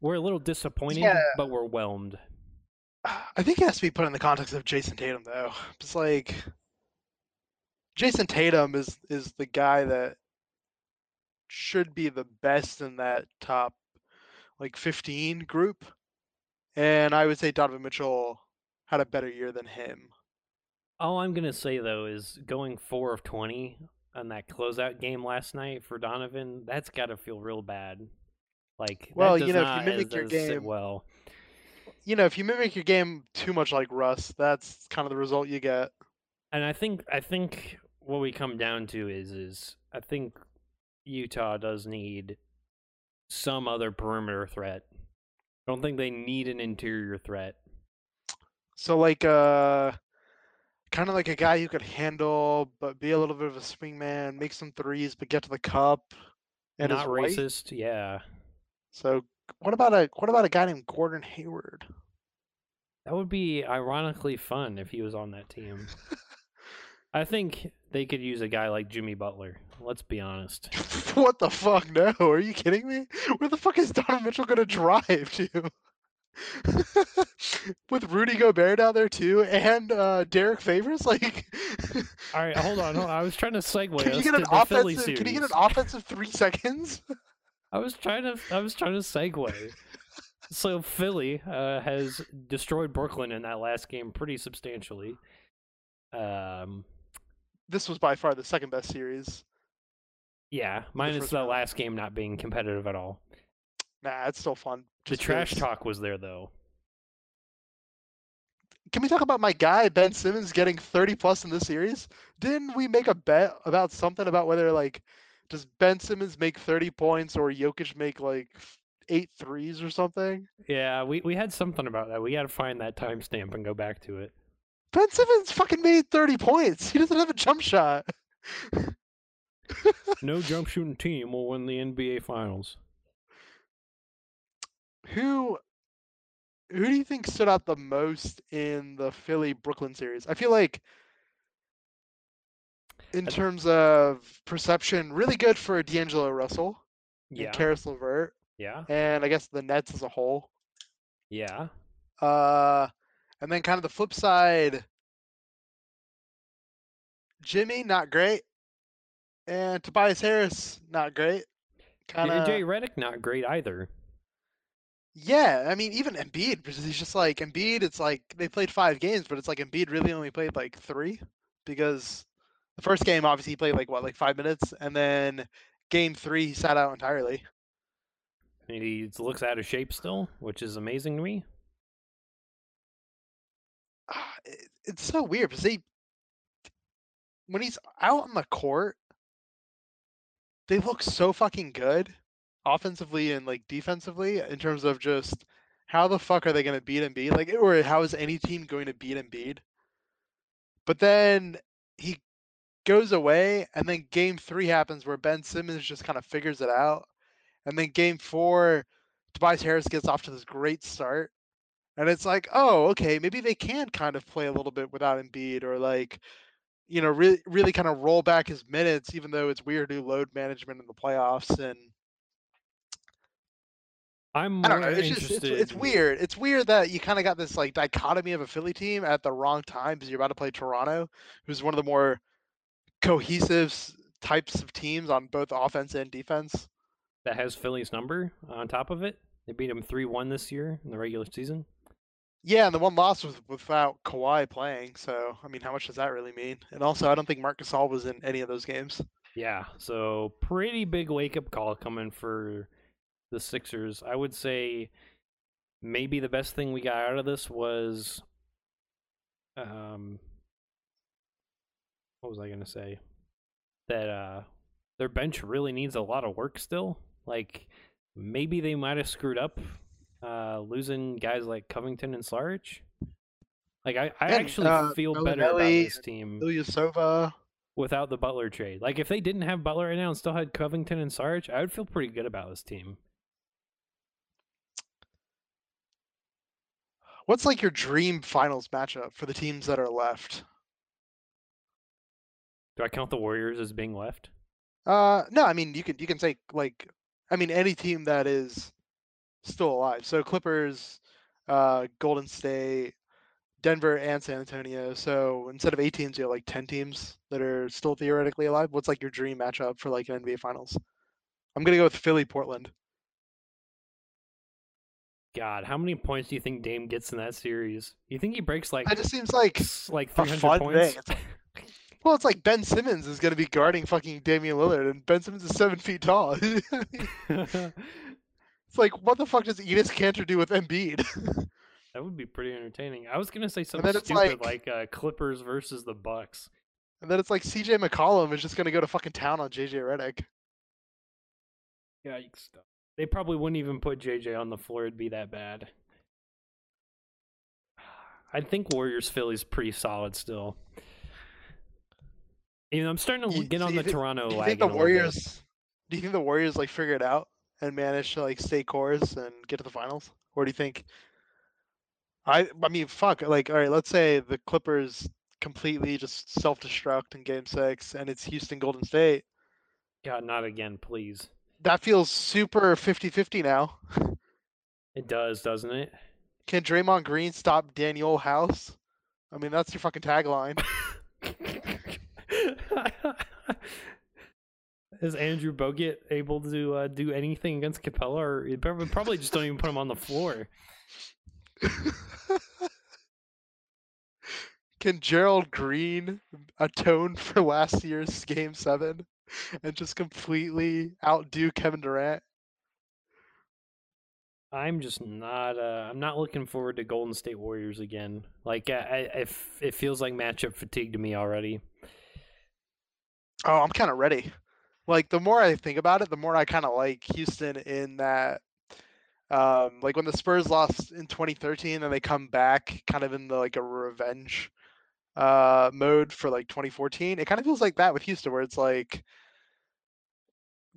we're a little disappointed, Yeah. but we're whelmed. I think it has to be put in the context of Jayson Tatum, though. It's like Jayson Tatum is is the guy that should be the best in that top like 15 group, and I would say Donovan Mitchell had a better year than him. All I'm gonna say though is going four of twenty on that closeout game last night for Donovan. That's got to feel real bad. Like Well, you know, if you mimic as- your as game- well. You know, if you mimic your game too much like Russ, that's kind of the result you get. And I think I think what we come down to is is I think Utah does need some other perimeter threat. I don't think they need an interior threat. So like uh kind of like a guy who could handle, but be a little bit of a swingman, make some threes, but get to the cup. And Not is white. racist, yeah. So what about a what about a guy named Gordon Hayward? That would be ironically fun if he was on that team. I think they could use a guy like Jimmy Butler. Let's be honest. what the fuck? No, are you kidding me? Where the fuck is Donovan Mitchell gonna drive to? With Rudy Gobert down there too, and uh, Derrick Favors, like. All right, hold on. Hold on. I was trying to segue Can you get an the offensive? Can you get an offensive three seconds? I was trying to. I was trying to segue. so Philly uh, has destroyed Brooklyn in that last game pretty substantially. Um, This was by far the second best series. yeah, minus the round. last game not being competitive at all. Nah, it's still fun. The trash talk was there though. Can we talk about my guy Ben Simmons getting 30 plus in this series? Didn't we make a bet about something about whether like does Ben Simmons make 30 points or Jokic make like eight threes or something? Yeah, we, we had something about that. We got to find that timestamp and go back to it. Ben Simmons fucking made 30 points. He doesn't have a jump shot. No jump shooting team will win the NBA Finals. Who who do you think stood out the most in the Philly Brooklyn series? I feel like in terms of perception, really good for D'Angelo Russell Yeah, and Caris LeVert, yeah, and I guess the Nets as a whole. yeah. Uh, and then kind of the flip side, Jimmy not great, and Tobias Harris not great. Kind of. Jay Redick, not great either. Yeah, I mean, even Embiid, because he's just like Embiid. It's like they played five games, but it's like Embiid really only played like three, because the first game obviously he played like what, like five minutes, and then game three he sat out entirely. And he looks out of shape still, which is amazing to me. Ah, It's so weird because they, when he's out on the court, they look so fucking good, offensively and like defensively, in terms of just how the fuck are they going to beat Embiid? Like, or how is any team going to beat Embiid? But then he goes away, and then game three happens where Ben Simmons just kind of figures it out. And then game four, Tobias Harris gets off to this great start. And it's like, oh, okay, maybe they can kind of play a little bit without Embiid or like, you know, really, really kind of roll back his minutes, even though it's weird to load management in the playoffs. And I'm I more don't know, it's just, interested. it's, it's weird. It's weird that you kind of got this like dichotomy of a Philly team at the wrong time because you're about to play Toronto, who's one of the more cohesive types of teams on both offense and defense. that has Philly's number on top of it. They beat them three one this year in the regular season. Yeah, and the one loss was without Kawhi playing. So, I mean, how much does that really mean? And also, I don't think Marc Gasol was in any of those games. Yeah, so pretty big wake up call coming for the Sixers. I would say maybe the best thing we got out of this was um what was I gonna say? That uh their bench really needs a lot of work still. Like maybe they might have screwed up uh losing guys like Covington and Saric. Like I, I And, actually uh, feel better about this team Ilyasova. without the Butler trade. Like if they didn't have Butler right now and still had Covington and Sarge, I would feel pretty good about this team. What's like your dream finals matchup for the teams that are left? Do I count the Warriors as being left? Uh, no, I mean you can you can say like, I mean any team that is still alive. So Clippers, uh, Golden State, Denver, and San Antonio. So instead of eight teams, you have like ten teams that are still theoretically alive. What's like your dream matchup for like an NBA Finals? I'm gonna go with Philly, Portland. God, how many points do you think Dame gets in that series? You think he breaks like That just seems like like 300 points? thing. It's well, it's like Ben Simmons is gonna be guarding fucking Damian Lillard, and Ben Simmons is seven feet tall. it's like what the fuck does Enes Kanter do with Embiid? that would be pretty entertaining. I was gonna say something stupid like- like, uh, Clippers versus the Bucks. and then it's like C.J. McCollum is just gonna go to fucking town on J.J. Redick. Yeah, Yikes! They probably wouldn't even put JJ on the floor. It'd be that bad. I think Warriors Philly's pretty solid still. You know, I'm starting to You- get on the thi- Toronto Do you think the a little bit. Warriors? Do you think the Warriors like figure it out and manage to like stay course and get to the finals, or do you think? I I mean, fuck. Like, all right, let's say the Clippers completely just self-destruct in Game Six, and it's Houston Golden State. God, not again, please. That feels super 50-50 now. It does, doesn't it? Can Draymond Green stop Danuel House? I mean, that's your fucking tagline. Is Andrew Bogut able to uh, do anything against Capela, or probably probably just don't even put him on the floor? Can Gerald Green atone for last year's Game Seven and just completely outdo Kevin Durant? I'm just not. Uh, I'm not looking forward to Golden State Warriors again. Like I, I, it feels like matchup fatigue to me already. Oh, I'm kind of ready. Like the more I think about it, the more I kind of like Houston in that. Um, like when the Spurs lost in 2013 and they come back kind of in the like a revenge uh mode for like 2014. It kind of feels like that with Houston where it's like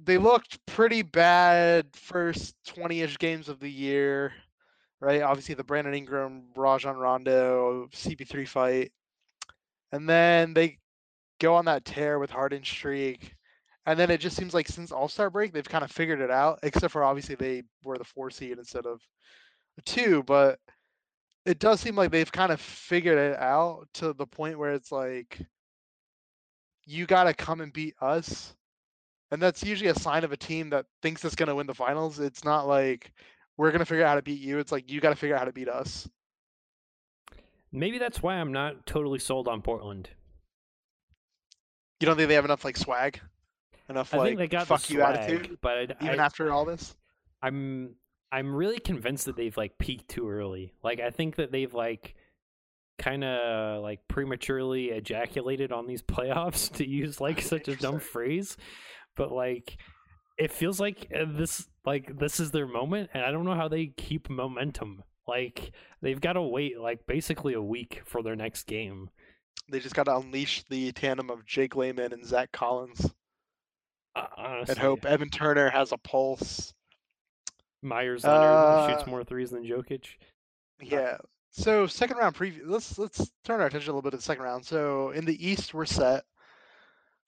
they looked pretty bad first 20ish games of the year, right? Obviously the Brandon Ingram, Rajon Rondo, CP3 fight. And then they go on that tear with Harden streak. And then it just seems like since All Star break, they've kind of figured it out, except for obviously they were the four seed instead of two. But it does seem like they've kind of figured it out to the point where it's like, you got to come and beat us. And that's usually a sign of a team that thinks it's going to win the finals. It's not like we're going to figure out how to beat you. It's like you got to figure out how to beat us. Maybe that's why I'm not totally sold on Portland. You don't think they have enough like swag? Enough I like think they got fuck you attitude? but I, Even I- after all this? I'm I'm really convinced that they've like peaked too early. Like I think that they've like kind of like prematurely ejaculated on these playoffs to use like such a dumb phrase, but like it feels like uh, this like this is their moment and I don't know how they keep momentum. Like they've got to wait like basically a week for their next game. They just got to unleash the tandem of Jake Layman and Zach Collins Uh, honestly, and hope Evan Turner has a pulse. Meyers Leonard shoots Uh, more threes than Jokic. Yeah. So second round preview. Let's let's turn our attention a little bit to the second round. So in the East, we're set.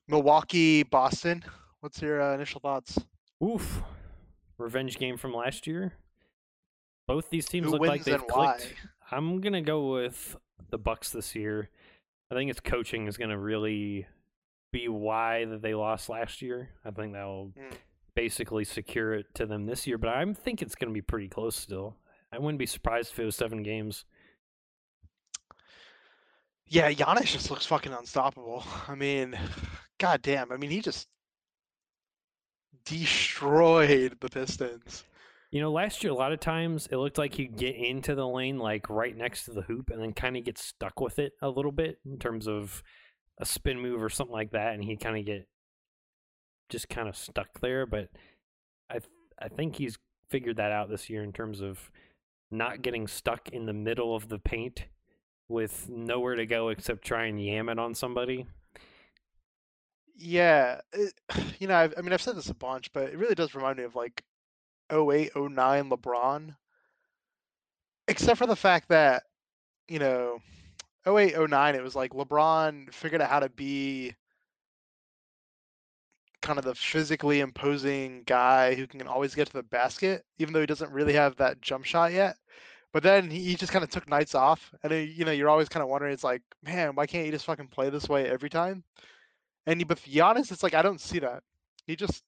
Milwaukee, Boston. What's your uh, initial thoughts? Oof. Revenge game from last year. Both these teams Who look like they've and why? clicked. I'm gonna go with the Bucks this year. I think its coaching is gonna really be why that they lost last year. I think that will Mm. basically secure it to them this year. But I think it's gonna be pretty close still. I wouldn't be surprised if it was seven games. Yeah, Giannis just looks fucking unstoppable. I mean, goddamn. I mean, he just destroyed the Pistons. You know, last year a lot of times it looked like he'd get into the lane like right next to the hoop and then kind of get stuck with it a little bit in terms of a spin move or something like that, and he'd kind of get just kind of stuck there. But I I think he's figured that out this year in terms of not getting stuck in the middle of the paint with nowhere to go except try and yam it on somebody. Yeah, it, you know, I've, I mean, I've said this a bunch, but it really does remind me of like 08, 09 LeBron. Except for the fact that, you know, 08, 09, it was like LeBron figured out how to be kind of the physically imposing guy who can always get to the basket, even though he doesn't really have that jump shot yet. But then he, he just kind of took nights off, and then, you know, you're always kind of wondering, it's like, man, why can't you just fucking play this way every time? And but Giannis, it's like I don't see that. He just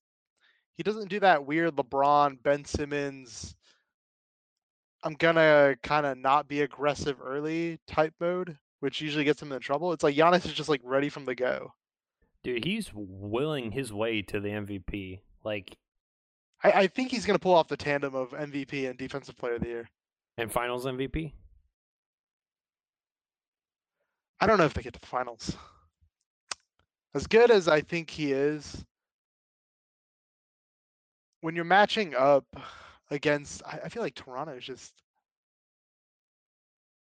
he doesn't do that weird LeBron, Ben Simmons. I'm gonna kind of not be aggressive early type mode, which usually gets him in trouble. It's like Giannis is just like ready from the go. Dude, he's willing his way to the MVP. Like I, I think he's gonna pull off the tandem of MVP and Defensive Player of the Year. and Finals MVP. I don't know if they get to the finals. As good as I think he is, when you're matching up against, I, I feel like Toronto is just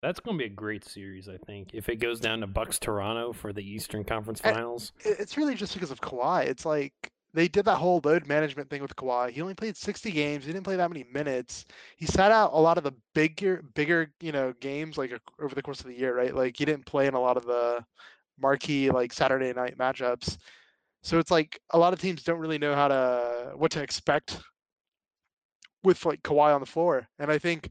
That's going to be a great series, I think. If it goes down to Bucks Toronto for the Eastern Conference Finals. It's really just because of Kawhi. It's like they did that whole load management thing with Kawhi. He only played 60 games. He didn't play that many minutes. He sat out a lot of the bigger, bigger, you know, games like over the course of the year, right? Like he didn't play in a lot of the marquee like Saturday night matchups. So it's like a lot of teams don't really know how to what to expect with like Kawhi on the floor. And I think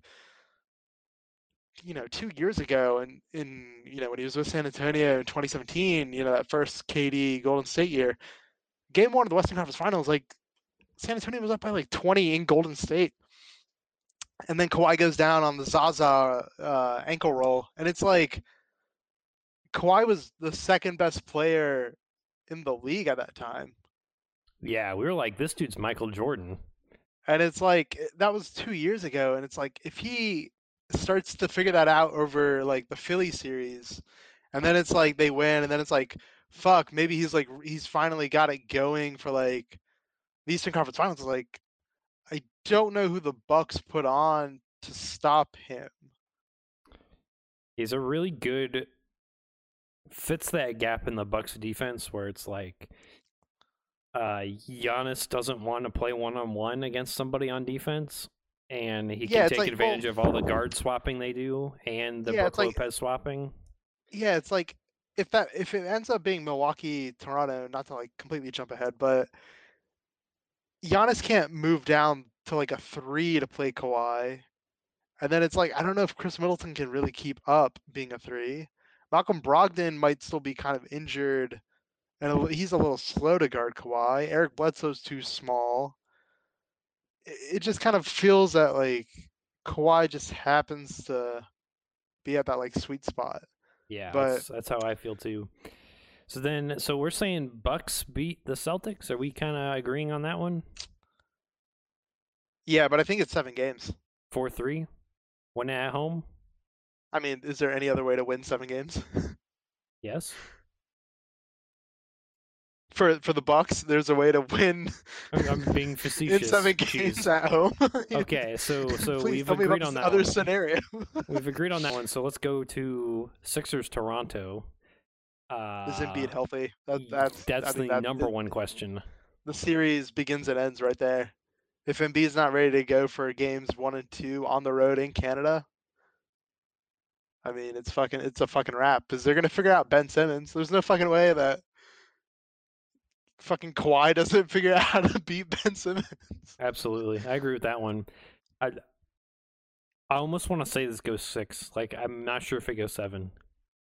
you know, two years ago and in, you know, when he was with San Antonio in 2017, you know, that first KD Golden State year, game one of the Western Conference Finals, like San Antonio was up by like 20 in Golden State. And then Kawhi goes down on the Zaza uh, ankle roll. And it's like Kawhi was the second best player in the league at that time. Yeah, we were like, this dude's Michael Jordan. And it's like eh, that was two years ago. And it's like if he starts to figure that out over like the Philly series, and then it's like they win, and then it's like, fuck, maybe he's like he's finally got it going for like the Eastern Conference Finals. It's like I don't know who the Bucks put on to stop him. He's a really good fits that gap in the Bucks defense where it's like uh Giannis doesn't want to play one on one against somebody on defense and he Yeah, can take like, advantage well- of all the guard swapping they do and the Yeah, Brook it's like- Lopez swapping. Yeah, it's like if that if it ends up being Milwaukee Toronto, not to like completely jump ahead, but Giannis can't move down to like a three to play Kawhi. And then it's like I don't know if Khris Middleton can really keep up being a three. Malcolm Brogdon might still be kind of injured, and he's a little slow to guard Kawhi. Eric Bledsoe's too small. It, just kind of feels that like Kawhi just happens to be at that like sweet spot. Yeah, But- that's, that's how I feel too. So then, so we're saying Bucks beat the Celtics. Are we kind of agreeing on that one? Yeah, but I think it's seven games. Four three, one at home. I mean, is there any other way to win seven games? Yes. for for the Bucks, there's a way to win I'm, I'm being in facetious. seven Jeez. games at home. Okay, so so Please we've tell me about agreed on that. other one. scenario. We've agreed on that one. So let's go to Sixers Toronto. Uh, Is Embiid healthy? That, that's that's I the that- number the- one question. The series begins and ends right there. If Embiid's not ready to go for games one and two on the road in Canada, I mean, it's fucking it's a fucking wrap because they're gonna figure out Ben Simmons. There's no fucking way that fucking Kawhi doesn't figure out how to beat Ben Simmons. Absolutely, I agree with that one. I I almost want to say this goes six. Like I'm not sure if it goes seven.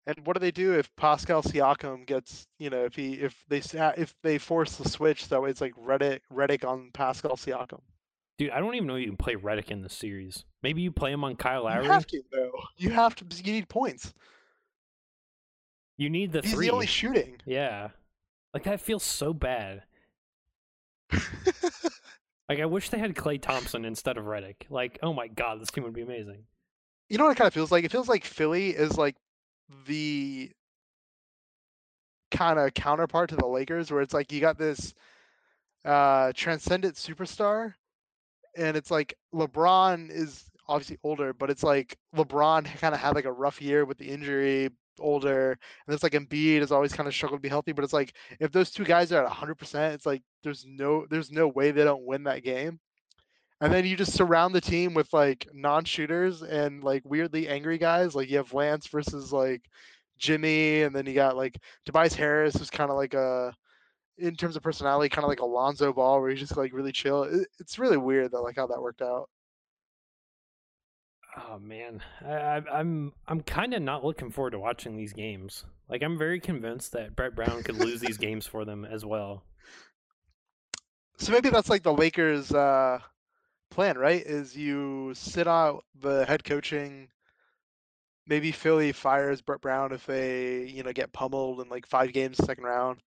And what do they do if Pascal Siakam gets, you know, if he if they if they force the switch that way it's like Redick Redick on Pascal Siakam. Dude, I don't even know you can play Redick in this series. Maybe you play him on Kyle Lowry. You have to though. You have to. You need points. You need the He's three. the only shooting. Yeah, like that feels so bad. Like I wish they had Klay Thompson instead of Redick. Like, oh my god, this team would be amazing. you know what it kind of feels like? It feels like Philly is like the kind of counterpart to the Lakers, where it's like you got this uh transcendent superstar, and it's like LeBron is obviously older, but it's like LeBron kind of had like a rough year with the injury, older, and it's like Embiid has always kind of struggled to be healthy. But it's like if those two guys are at 100%, it's like there's no there's no way they don't win that game. And then you just surround the team with like non-shooters and like weirdly angry guys. Like you have Lance versus like Jimmy, and then you got like Tobias Harris, who's kind of like a, in terms of personality, kind of like Alonzo Ball, where he's just like really chill. It, it's really weird that like how that worked out. Oh man, I, I, I'm I'm kind of not looking forward to watching these games. Like I'm very convinced that Brett Brown could lose these games for them as well. So maybe that's like the Lakers' uh, plan, right? Is you sit out the head coaching. Maybe Philly fires Brett Brown if they, you know, get pummeled in like five games second round.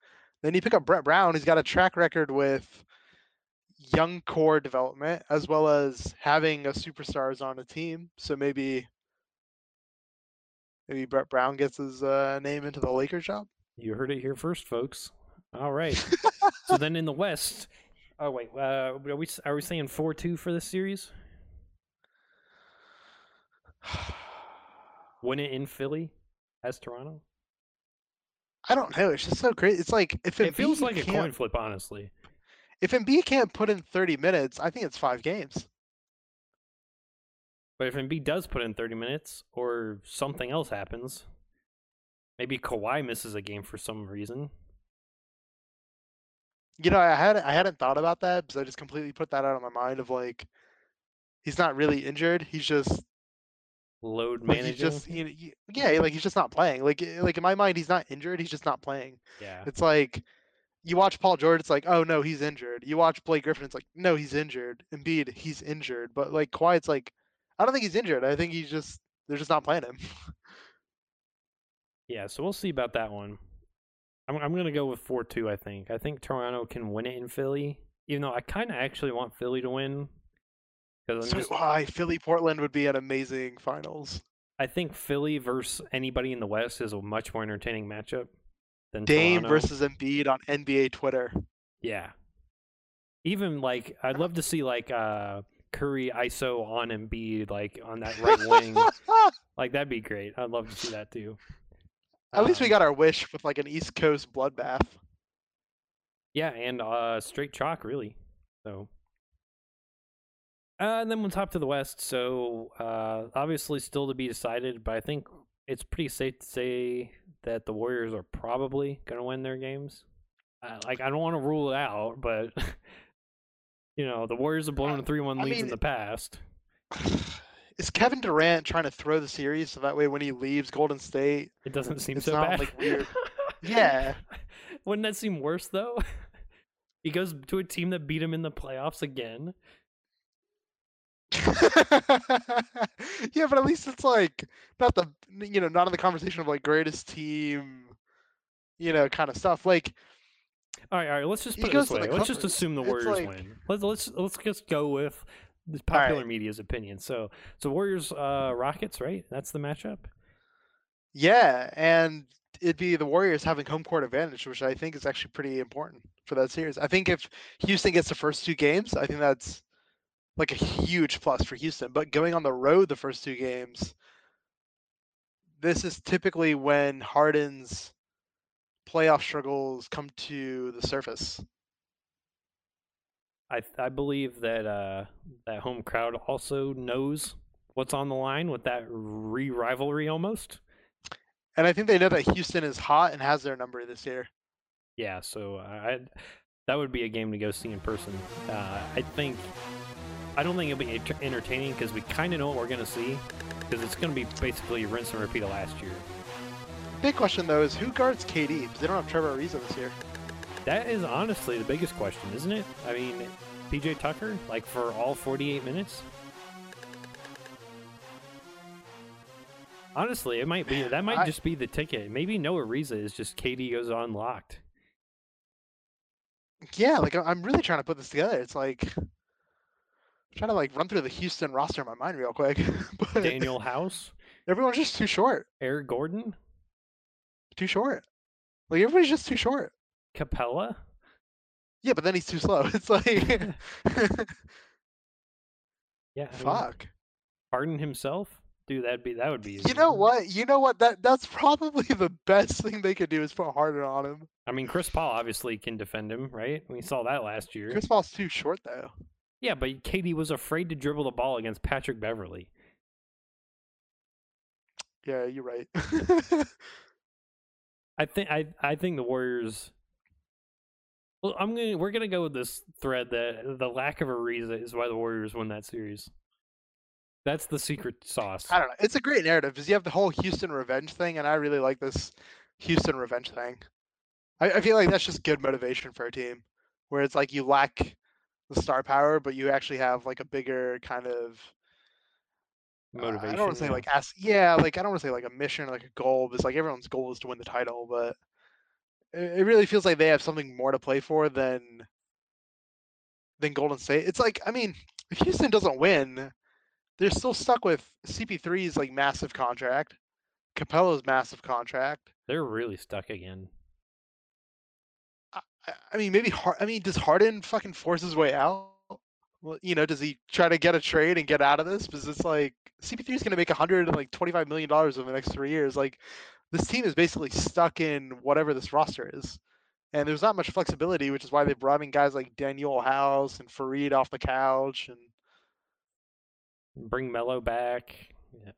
Then you pick up Brett Brown. He's got a track record with young core development as well as having a superstars on a team. So maybe maybe Brett Brown gets his uh, name into the Lakers job. You heard it here first, folks. All right. so then in the West, oh wait, uh, are we are we saying four two for this series? Win it in Philly as Toronto. I don't know. It's just so crazy. It's like if It feels like a coin flip, honestly. If Embiid can't put in 30 minutes, I think it's five games. But if Embiid does put in 30 minutes or something else happens, maybe Kawhi misses a game for some reason. You know, I had I hadn't thought about that because I just completely put that out of my mind of like he's not really injured. He's just Load like managing. just you know, yeah, like he's just not playing. Like eh, like in my mind, he's not injured. He's just not playing. yeah. It's like you watch Paul George, it's like, oh no, he's injured. You watch Blake Griffin, it's like, no, he's injured. Embiid, he's injured. But like Kawhi, it's like, I don't think he's injured. I think he's just they're just not playing him. Yeah, so we'll see about that one. I'm I'm gonna go with four two. I think. I think Toronto can win it in Philly, even though I kind of actually want Philly to win. Because So just, why Philly Portland would be an amazing finals. I think Philly versus anybody in the West is a much more entertaining matchup than Dame Toronto. versus Embiid on NBA Twitter. Yeah. Even like I'd love to see like uh Curry ISO on Embiid like on that right wing. like that'd be great. I'd love to see that too. At least we Um, got our wish with like an East Coast bloodbath. Yeah, and uh straight chalk really. So uh, and then we'll top to the West. So uh obviously still to be decided, but I think it's pretty safe to say that the Warriors are probably gonna win their games. Uh, like I don't want to rule it out, but you know the Warriors have blown Uh, three one I leads in the past. Is Kevin Durant trying to throw the series so that way when he leaves Golden State, It doesn't seem it's so not, bad. like, weird. Yeah. Wouldn't that seem worse though? he goes to a team that beat him in the playoffs again. yeah, but at least it's like not the you know not in the conversation of like greatest team, you know, kind of stuff. Like All right, all right. Let's just put it this way. Let's just assume the Warriors like- win. Let's let's let's just go with the All right. popular media's opinion. So so Warriors uh Rockets, right? That's the matchup. yeah, and it'd be the Warriors having home court advantage, which I think is actually pretty important for that series. I think if Houston gets the first two games, I think that's like a huge plus for Houston. But going on the road the first two games, this is typically when Harden's playoff struggles come to the surface. I I believe that uh that home crowd also knows what's on the line with that re rivalry almost. And I think they know that Houston is hot and has their number this year. Yeah, so I that would be a game to go see in person. Uh, I think I don't think it'll be entertaining because we kind of know what we're gonna see because it's gonna be basically rinse and repeat of last year. Big question though is who guards KD? Because they don't have Trevor Ariza this year. That is honestly the biggest question, isn't it? I mean, PJ Tucker, like for all 48 minutes. Honestly, it might be that might I- just be the ticket. Maybe no Ariza is just KD goes unlocked. Yeah, like I'm really trying to put this together. It's like trying to like run through the Houston roster in my mind real quick. but Danuel House, everyone's just too short. Eric Gordon, Too short. Like everybody's just too short. Capela. Yeah, but then he's too slow. It's like Yeah, I mean, fuck. Harden himself, dude. That'd be that would be. You know what? You know what? That that's probably the best thing they could do is put Harden on him. I mean, Chris Paul obviously can defend him, right? We saw that last year. Chris Paul's too short though. Yeah, but KD was afraid to dribble the ball against Patrick Beverley. Yeah, you're right. I think I I think the Warriors. Well, I'm gonna we're gonna go with this thread that the lack of Ariza is why the Warriors win that series. That's the secret sauce. I don't know. It's a great narrative because you have the whole Houston revenge thing, and I really like this Houston revenge thing. I, I feel like that's just good motivation for a team, where it's like you lack the star power, but you actually have like a bigger kind of uh, Motivation. I don't want to say like as yeah, like I don't want to say like a mission or like a goal, because like everyone's goal is to win the title, but it, it really feels like they have something more to play for than than Golden State. It's like I mean, if Houston doesn't win, they're still stuck with CP3's like massive contract, Capela's massive contract. they're really stuck again. I, mean, maybe Har- I mean, does Harden fucking force his way out? Well, you know, does he try to get a trade and get out of this? Because it's like CP3 is going to make 125 million dollars over the next three years. Like, this team is basically stuck in whatever this roster is, and there's not much flexibility, which is why they brought in guys like Danuel House and Faried off the couch and Bring Melo back. Yeah.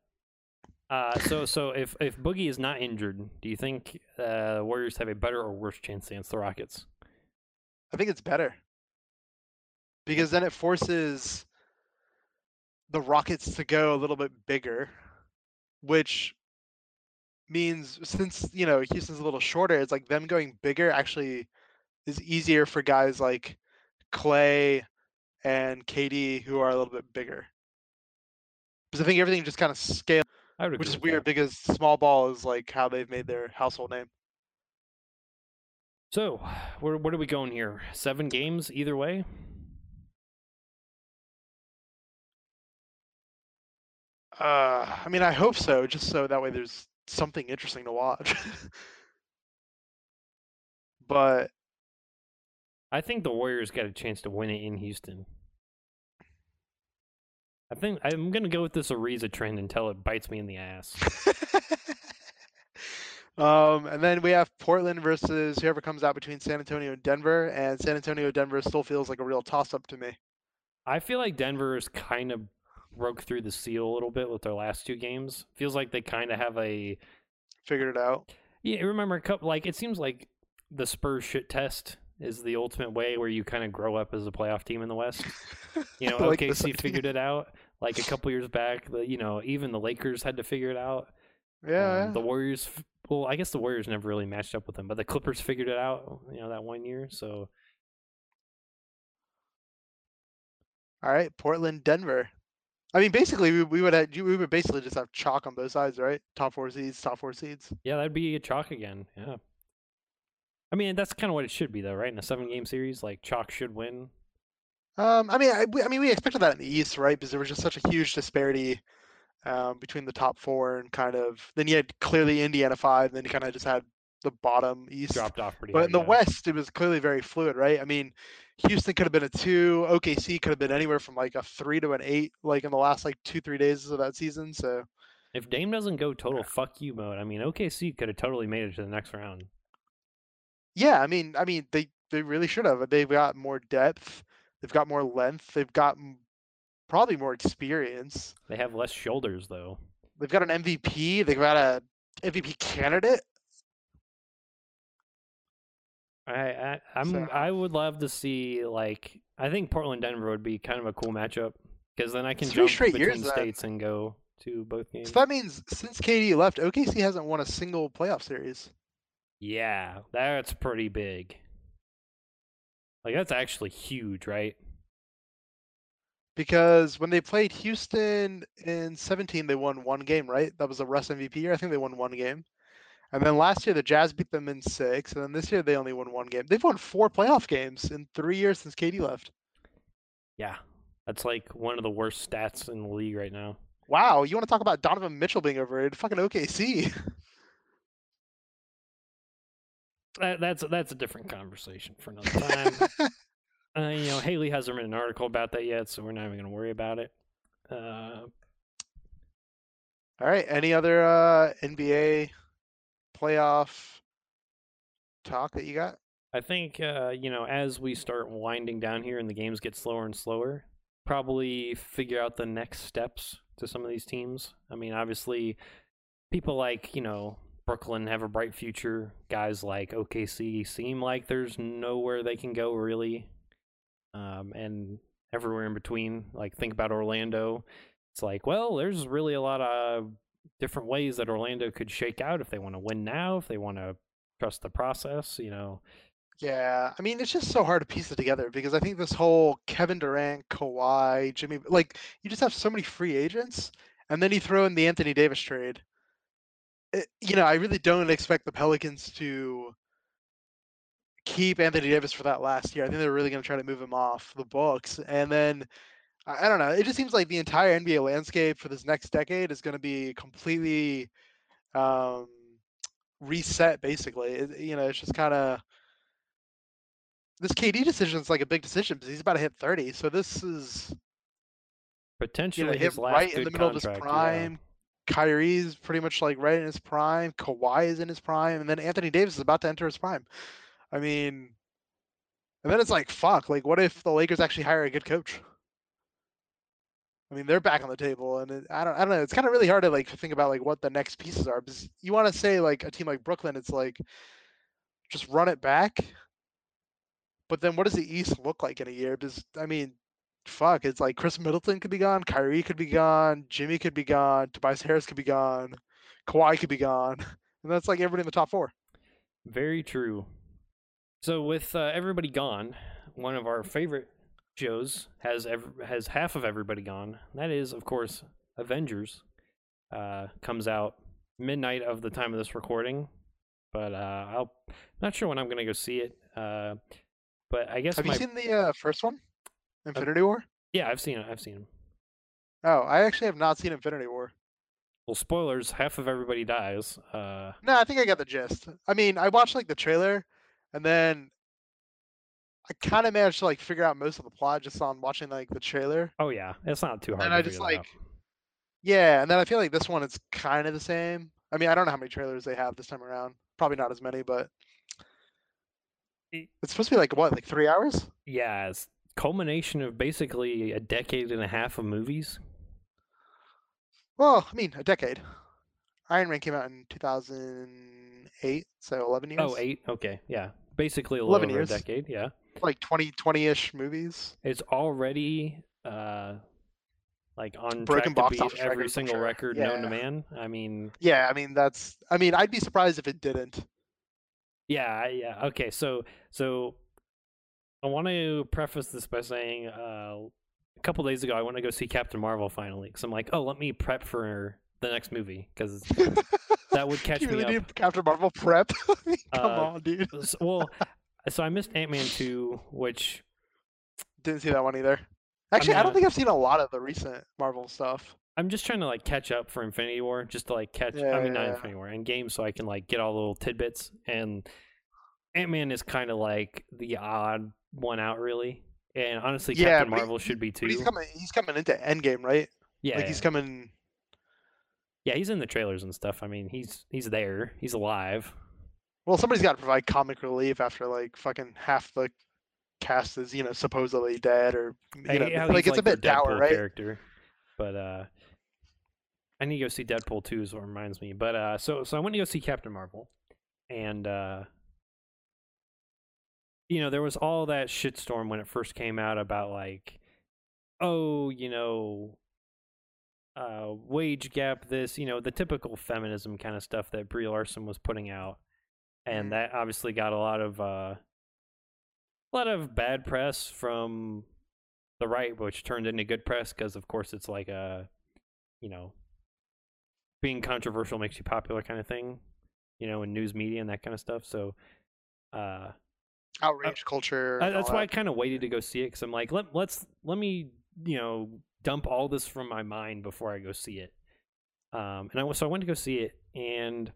Uh, so so if if Boogie is not injured, do you think uh, Warriors have a better or worse chance against the Rockets? I think it's better because then it forces the Rockets to go a little bit bigger, which means since you know Houston's a little shorter, it's like them going bigger actually is easier for guys like Klay and KD who are a little bit bigger. Because I think everything just kind of scales, which is weird that. because small ball is like how they've made their household name. So where what are we going here? Seven games either way. Uh, I mean, I hope so, just so that way there's something interesting to watch. but I think the Warriors got a chance to win it in Houston. I think I'm gonna go with this Ariza trend until it bites me in the ass. um, and then we have Portland versus whoever comes out between San Antonio and Denver, and San Antonio Denver still feels like a real toss up to me. I feel like Denver's kind of broke through the seal a little bit with their last two games. Feels like they kind of have a Figured it out. yeah. Remember a couple like it seems like the Spurs shit test is the ultimate way where you kind of grow up as a playoff team in the West. You know, Like OKC figured it out like a couple years back. The, you know, even the Lakers had to figure it out. Yeah. Um, the Warriors. Well, I guess the Warriors never really matched up with them, but the Clippers figured it out. You know, that one year. So All right, Portland, Denver. I mean, basically, we, we would have, we would basically just have chalk on both sides, right? Top four seeds, top four seeds. yeah, that'd be a chalk again. Yeah. I mean, that's kind of what it should be, though, right? In a seven-game series, like chalk should win. Um, I mean, I, we- I mean, we expected that in the East, right? Because there was just such a huge disparity um, between the top four and kind of. Then you had clearly Indiana five, and then you kind of just had the bottom East. Dropped off pretty. But hard, in the yeah. West, it was clearly very fluid, right? I mean, Houston could have been a two. OKC could have been anywhere from like a three to an eight, like in the last like two three days of that season. So if Dame doesn't go total fuck you mode, I mean, OKC could have totally made it to the next round. yeah, I mean, I mean, they they really should have. They've got more depth. They've got more length. They've got probably more experience. They have less shoulders, though. They've got an MVP. They've got a MVP candidate. I, I I'm So- I would love to see like I think Portland Denver would be kind of a cool matchup because then I can three jump between years then. states and go to both games. So that means since KD left, OKC hasn't won a single playoff series. Yeah, that's pretty big. Like that's actually huge, right? Because when they played Houston in 17, they won one game, right? That was the Russ MVP year. I think they won one game. And then last year, the Jazz beat them in six. And then this year, they only won one game. They've won four playoff games in three years since KD left. Yeah, that's like one of the worst stats in the league right now. Wow. You want to talk about Donovan Mitchell being overrated? Fucking OKC. That, that's that's a different conversation for another time. uh, you know, Haley hasn't written an article about that yet, so we're not even going to worry about it. Uh, All right. Any other uh, NBA playoff talk that you got? I think uh, you know as we start winding down here and the games get slower and slower, probably figure out the next steps to some of these teams. I mean, obviously, people like you know Brooklyn have a bright future. Guys like OKC seem like there's nowhere they can go really, um, and everywhere in between. Like think about Orlando. It's like well, there's really a lot of different ways that Orlando could shake out if they want to win now, if they want to trust the process. You know, Yeah, I mean, it's just so hard to piece it together because I think this whole Kevin Durant, Kawhi, Jimmy, like you just have so many free agents, and then you throw in the Anthony Davis trade. It, you know, I really don't expect the Pelicans to keep Anthony Davis for that last year. I think they're really going to try to move him off the books, and then I don't know. It just seems like the entire NBA landscape for this next decade is going to be completely um, reset. Basically, It- you know, it's just kind of this KD decision is like a big decision because he's about to hit 30. So this is you Potentially know his him last right in the middle of his contract, yeah. prime. Kyrie's pretty much like right in his prime. Kawhi is in his prime, and then Anthony Davis is about to enter his prime. I mean, and then it's like, fuck. Like, what if the Lakers actually hire a good coach? I mean, they're back on the table, and it, I don't, I don't know. It's kind of really hard to like think about like what the next pieces are because you want to say like a team like Brooklyn, it's like just run it back. But then, what does the East look like in a year? Because I mean, fuck, it's like Khris Middleton could be gone, Kyrie could be gone, Jimmy could be gone, Tobias Harris could be gone, Kawhi could be gone, and that's like everybody in the top four. Very true. So with uh, everybody gone, one of our favorite shows has ev- has half of everybody gone. That is, of course, Avengers. Uh, comes out midnight of the time of this recording, but uh, I'll not sure when I'm gonna go see it. Uh, but I guess Have my you seen the uh, first one, Infinity War? yeah, I've seen it. I've seen him. Oh, I actually have not seen Infinity War. Well, spoilers. Half of everybody dies. Uh, No, I think I got the gist. I mean, I watched like the trailer, and then I kind of managed to like figure out most of the plot just on watching like the trailer. oh yeah, it's not too hard. And to I just like, out. yeah, and then I feel like this one is kind of the same. I mean, I don't know how many trailers they have this time around. Probably not as many, but it's supposed to be like what, like three hours? yeah, it's culmination of basically a decade and a half of movies. Well, I mean, a decade. Iron Man came out in 2008, so 11 years. Oh, eight. Okay, yeah, basically a little 11 over years. a decade. Yeah, Like 20, 20-ish movies. it's already uh, like on Broken box office every single sure. record known to man. I mean, Yeah, I mean that's. I mean, I'd be surprised if it didn't. yeah, yeah. Okay, so so I want to preface this by saying uh, a couple days ago I went to go see Captain Marvel finally because I'm like, oh, let me prep for the next movie because that would catch you me really up. need Captain Marvel prep. Come Uh, on, dude. S- well, so I missed Ant Man two, which Didn't see that one either. Actually, I, mean, don't uh, think I've seen a lot of the recent Marvel stuff. I'm just trying to like catch up for Infinity War, just to like catch. I mean, not Yeah. Infinity War, and game, so I can like get all the little tidbits. And Ant Man is kind of like the odd one out, really. And honestly, Yeah, Captain but he- Marvel should be too. He's coming. He's coming into Endgame, right? yeah, like yeah. he's coming. Yeah, he's in the trailers and stuff. I mean, he's he's there. He's alive. Well, somebody's got to provide comic relief after like fucking half the cast is you know supposedly dead or you I know, like it's a bit dour, right? Character, but uh, I need to go see Deadpool too. Is what reminds me. But uh, so so I went to go see Captain Marvel, and uh, you know there was all that shitstorm when it first came out about like, oh, you know, uh, wage gap. This, you know, the typical feminism kind of stuff that Brie Larson was putting out, and Mhm. that obviously got a lot of uh, a lot of bad press from the right, which turned into good press because, of course, it's like a, you know, being controversial makes you popular kind of thing, you know, in news media and that kind of stuff. So, uh, Outrage culture. I- that's why I kind of waited to go see it because I'm like, let let's let me you know dump all this from my mind before I go see it. Um, and I so I went to go see it, and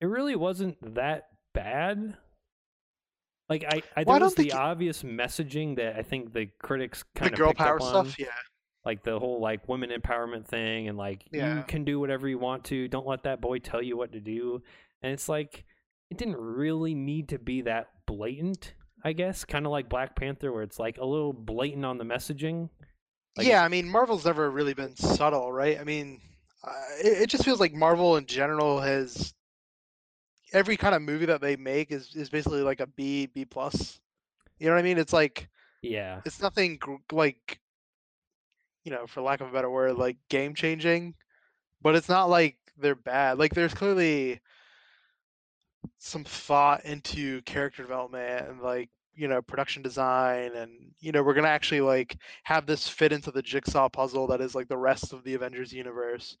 it really wasn't that bad. Like I, I Well, I there was don't the it- obvious messaging that I think the critics the kind of girl power stuff. Yeah. like the whole like women empowerment thing, and like you can do whatever you want to. Don't let that boy tell you what to do. And it's like it didn't really need to be that blatant. I guess kind of like Black Panther, where it's like a little blatant on the messaging. Like- yeah, I mean, Marvel's never really been subtle, right? I mean, uh, it, it just feels like Marvel in general has every kind of movie that they make is is basically like a B B plus. You know what I mean? It's like Yeah, it's nothing gr- like you know, for lack of a better word, like game changing, but it's not like they're bad. Like there's clearly some thought into character development and like you know production design and you know we're gonna actually like have this fit into the jigsaw puzzle that is like the rest of the avengers universe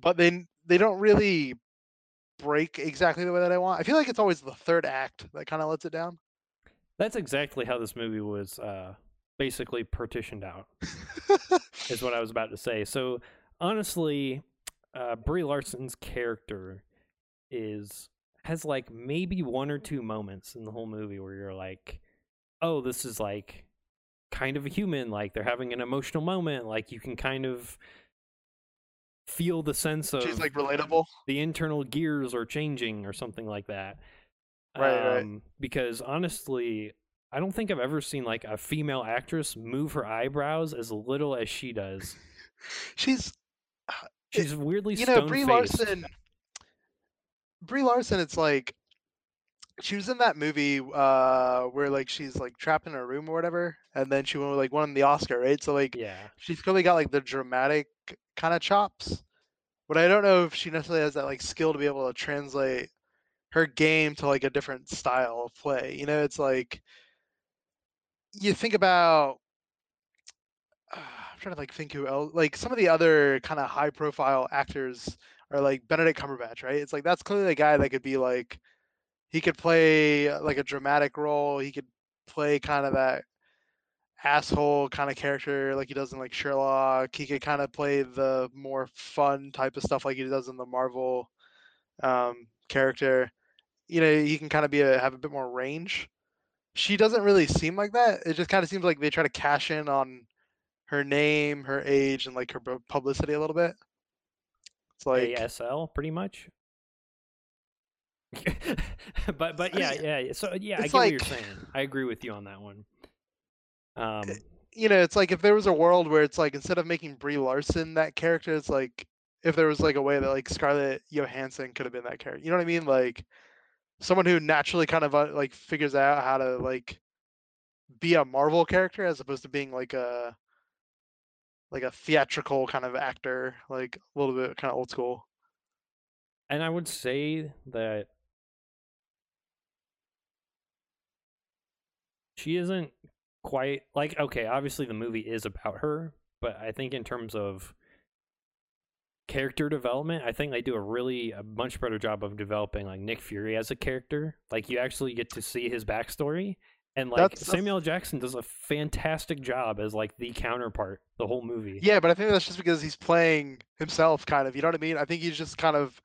but then they don't really break exactly the way that i want i feel like it's always the third act that kind of lets it down that's exactly how this movie was uh, basically partitioned out. is what I was about to say. So honestly, uh, Brie Larson's character is has like maybe one or two moments in the whole movie where you're like, oh, this is like kind of a human, like they're having an emotional moment, like you can kind of feel the sense of She's like relatable. the internal gears are changing or something like that. Right, right. Um, Because honestly, I don't think I've ever seen like a female actress move her eyebrows as little as she does. She's She's weirdly you know Brie. Larson. Brie Larson, it's like she was in that movie uh where like she's like trapped in a room or whatever, and then she won like won the Oscar, right? So like Yeah, she's clearly got like the dramatic kind of chops, but I don't know if she necessarily has that like skill to be able to translate her game to like a different style of play. You know, it's like you think about. I'm trying to like think who else. Like some of the other kind of high profile actors are like Benedict Cumberbatch, right? It's like that's clearly a guy that could be like he could play uh, like a dramatic role. He could play kind of that asshole kind of character like he does in like Sherlock. He could kind of play the more fun type of stuff like he does in the Marvel um, character. You know, he can kind of be a, have a bit more range. She doesn't really seem like that. It just kind of seems like they try to cash in on her name, her age, and like her publicity a little bit. It's like ASL pretty much. but but yeah mean, yeah so yeah I get what you're saying. I agree with you on that one. Um, you know, it's like if there was a world where it's like instead of making Brie Larson that character, it's like if there was like a way that like Scarlett Johansson could have been that character. You know what I mean? Like someone who naturally kind of uh, like figures out how to like be a Marvel character as opposed to being like a like a theatrical kind of actor, like a little bit kind of old school. and I would say that she isn't quite like okay obviously the movie is about her but i think in terms of character development i think they do a really a much better job of developing like nick fury as a character like you actually get to see his backstory and like That's- that's- samuel L. jackson does a fantastic job as like the counterpart the whole movie Yeah, but I think that's just because he's playing himself, kind of. You know what I mean? I think he's just kind of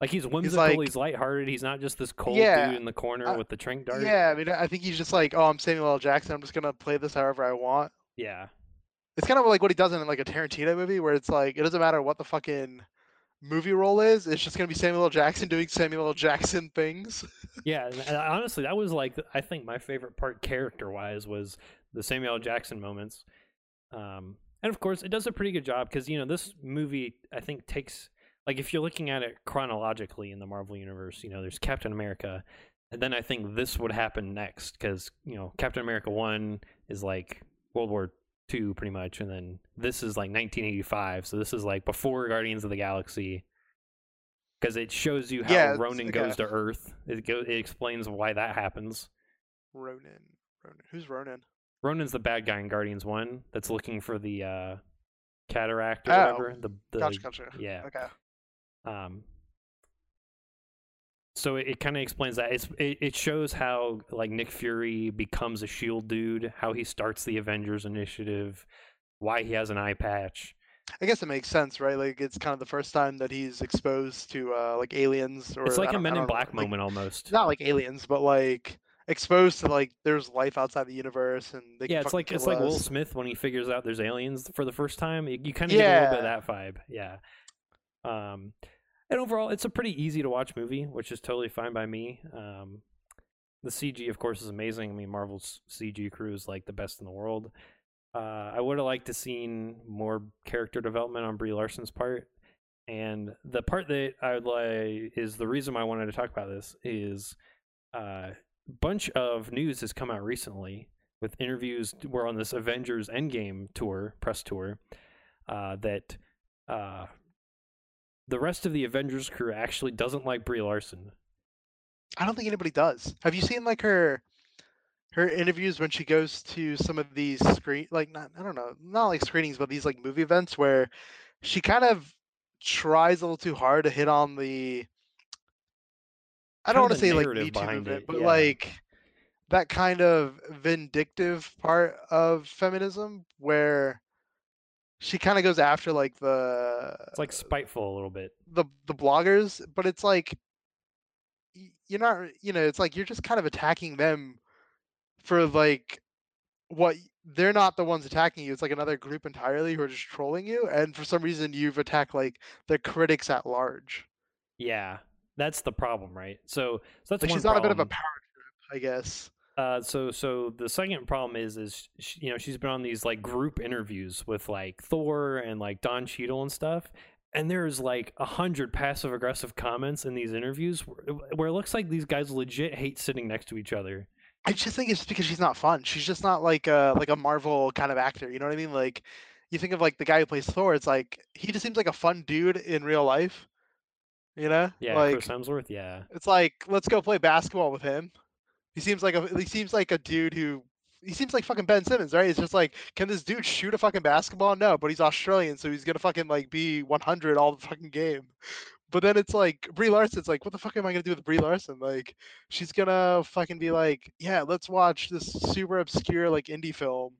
like he's whimsical he's, like- lighthearted he's not just this cold Yeah, dude in the corner I- with the trank dart yeah. I mean, I think he's just like, oh, I'm Samuel L. Jackson. I'm just gonna play this however I want. yeah It's kind of like what he does in like a Tarantino movie, where it's like it doesn't matter what the fucking movie role is. It's just gonna be Samuel L. Jackson doing Samuel L. Jackson things. Yeah, and- and honestly, that was like I think my favorite part character wise was the Samuel L. Jackson moments. Um, and of course, it does a pretty good job because you know this movie I think takes like if you're looking at it chronologically in the Marvel universe, you know, there's Captain America, and then I think this would happen next because you know Captain America one is like World War Two pretty much, and then this is like 1985, so this is like before Guardians of the Galaxy. Because it shows you how Yeah, Ronan goes to Earth. It go, it explains why that happens. Ronan, Ronan, who's Ronan? Ronan's the bad guy in Guardians One that's looking for the uh, cataract or Oh, whatever. The, the Gotcha, gotcha. yeah. Okay. Um, so it, it kind of explains that. It's, it, it shows how like Nick Fury becomes a Shield dude, how he starts the Avengers Initiative, why he has an eye patch. I guess it makes sense, right? Like it's kind of the first time that he's exposed to uh like aliens or It's like a Men in don't know, Black like, moment almost. Not like aliens, but like exposed to like there's life outside the universe and they can yeah, it's like it's kill like Will. Smith when he figures out there's aliens for the first time. You, you kind of get a little bit of Yeah. that vibe. Yeah. Um, and overall, it's a pretty easy to watch movie, which is totally fine by me. Um, the CG, of course, is amazing. I mean, Marvel's CG crew is like the best in the world. Uh, I would have liked to seen more character development on Brie Larson's part. And the part that I would like is the reason I wanted to talk about this is a bunch of news has come out recently with interviews. We're on this Avengers Endgame tour, press tour, uh, that uh, the rest of the Avengers crew actually doesn't like Brie Larson. I don't think anybody does. Have you seen like her her interviews when she goes to some of these screen like not I don't know, not like screenings, but these like movie events where she kind of tries a little too hard to hit on the I don't want to say like Me Too movement, it, but yeah. like that kind of vindictive part of feminism where she kind of goes after like the It's like spiteful a little bit. the the bloggers, but it's like you're not, you know, it's like you're just kind of attacking them for like what they're not the ones attacking you. It's like another group entirely who are just trolling you, and for some reason you've attacked like the critics at large. Yeah, that's the problem, right? So, so that's Like she's not a bit of a power trip, I guess. Uh, so so the second problem is is she, you know she's been on these like group interviews with like Thor and like Don Cheadle and stuff, and there's like a hundred passive aggressive comments in these interviews where, where it looks like these guys legit hate sitting next to each other. I just think it's because she's not fun. She's just not like a like a Marvel kind of actor. You know what I mean? Like you think of like the guy who plays Thor. It's like he just seems like a fun dude in real life. You know? Yeah, Like Chris Hemsworth. Yeah, it's like let's go play basketball with him. He seems like a he seems like a dude who he seems like fucking Ben Simmons, right? It's just like, can this dude shoot a fucking basketball? No, but he's Australian, so he's gonna fucking like be 100 all the fucking game. But then it's like Brie Larson's like, what the fuck am I gonna do with Brie Larson? Like, she's gonna fucking be like, yeah, let's watch this super obscure like indie film.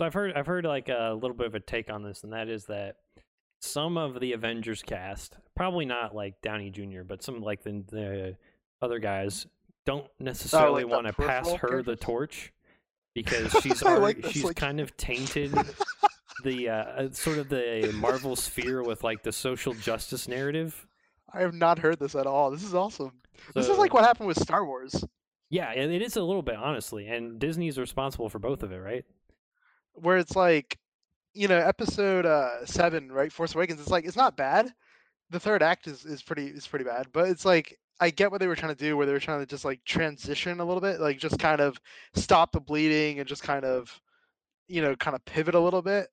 So I've heard I've heard like a little bit of a take on this, and that is that some of the Avengers cast, probably not like Downey Jr., but some like the, the other guys, don't necessarily Oh, the want to pass her the torch because she's I like this, she's like- kind of tainted the uh, uh, sort of the Marvel sphere with like the social justice narrative. I have not heard this at all. This is awesome. this is like what happened with Star Wars, yeah, and it is a little bit honestly, and Disney's responsible for both of it, right? where it's like, you know, episode uh seven, right? Force Awakens. It's like it's not bad. The third act is, is pretty is pretty bad, but it's like I get what they were trying to do, where they were trying to just like transition a little bit, like just kind of stop the bleeding and just kind of, you know, kind of pivot a little bit,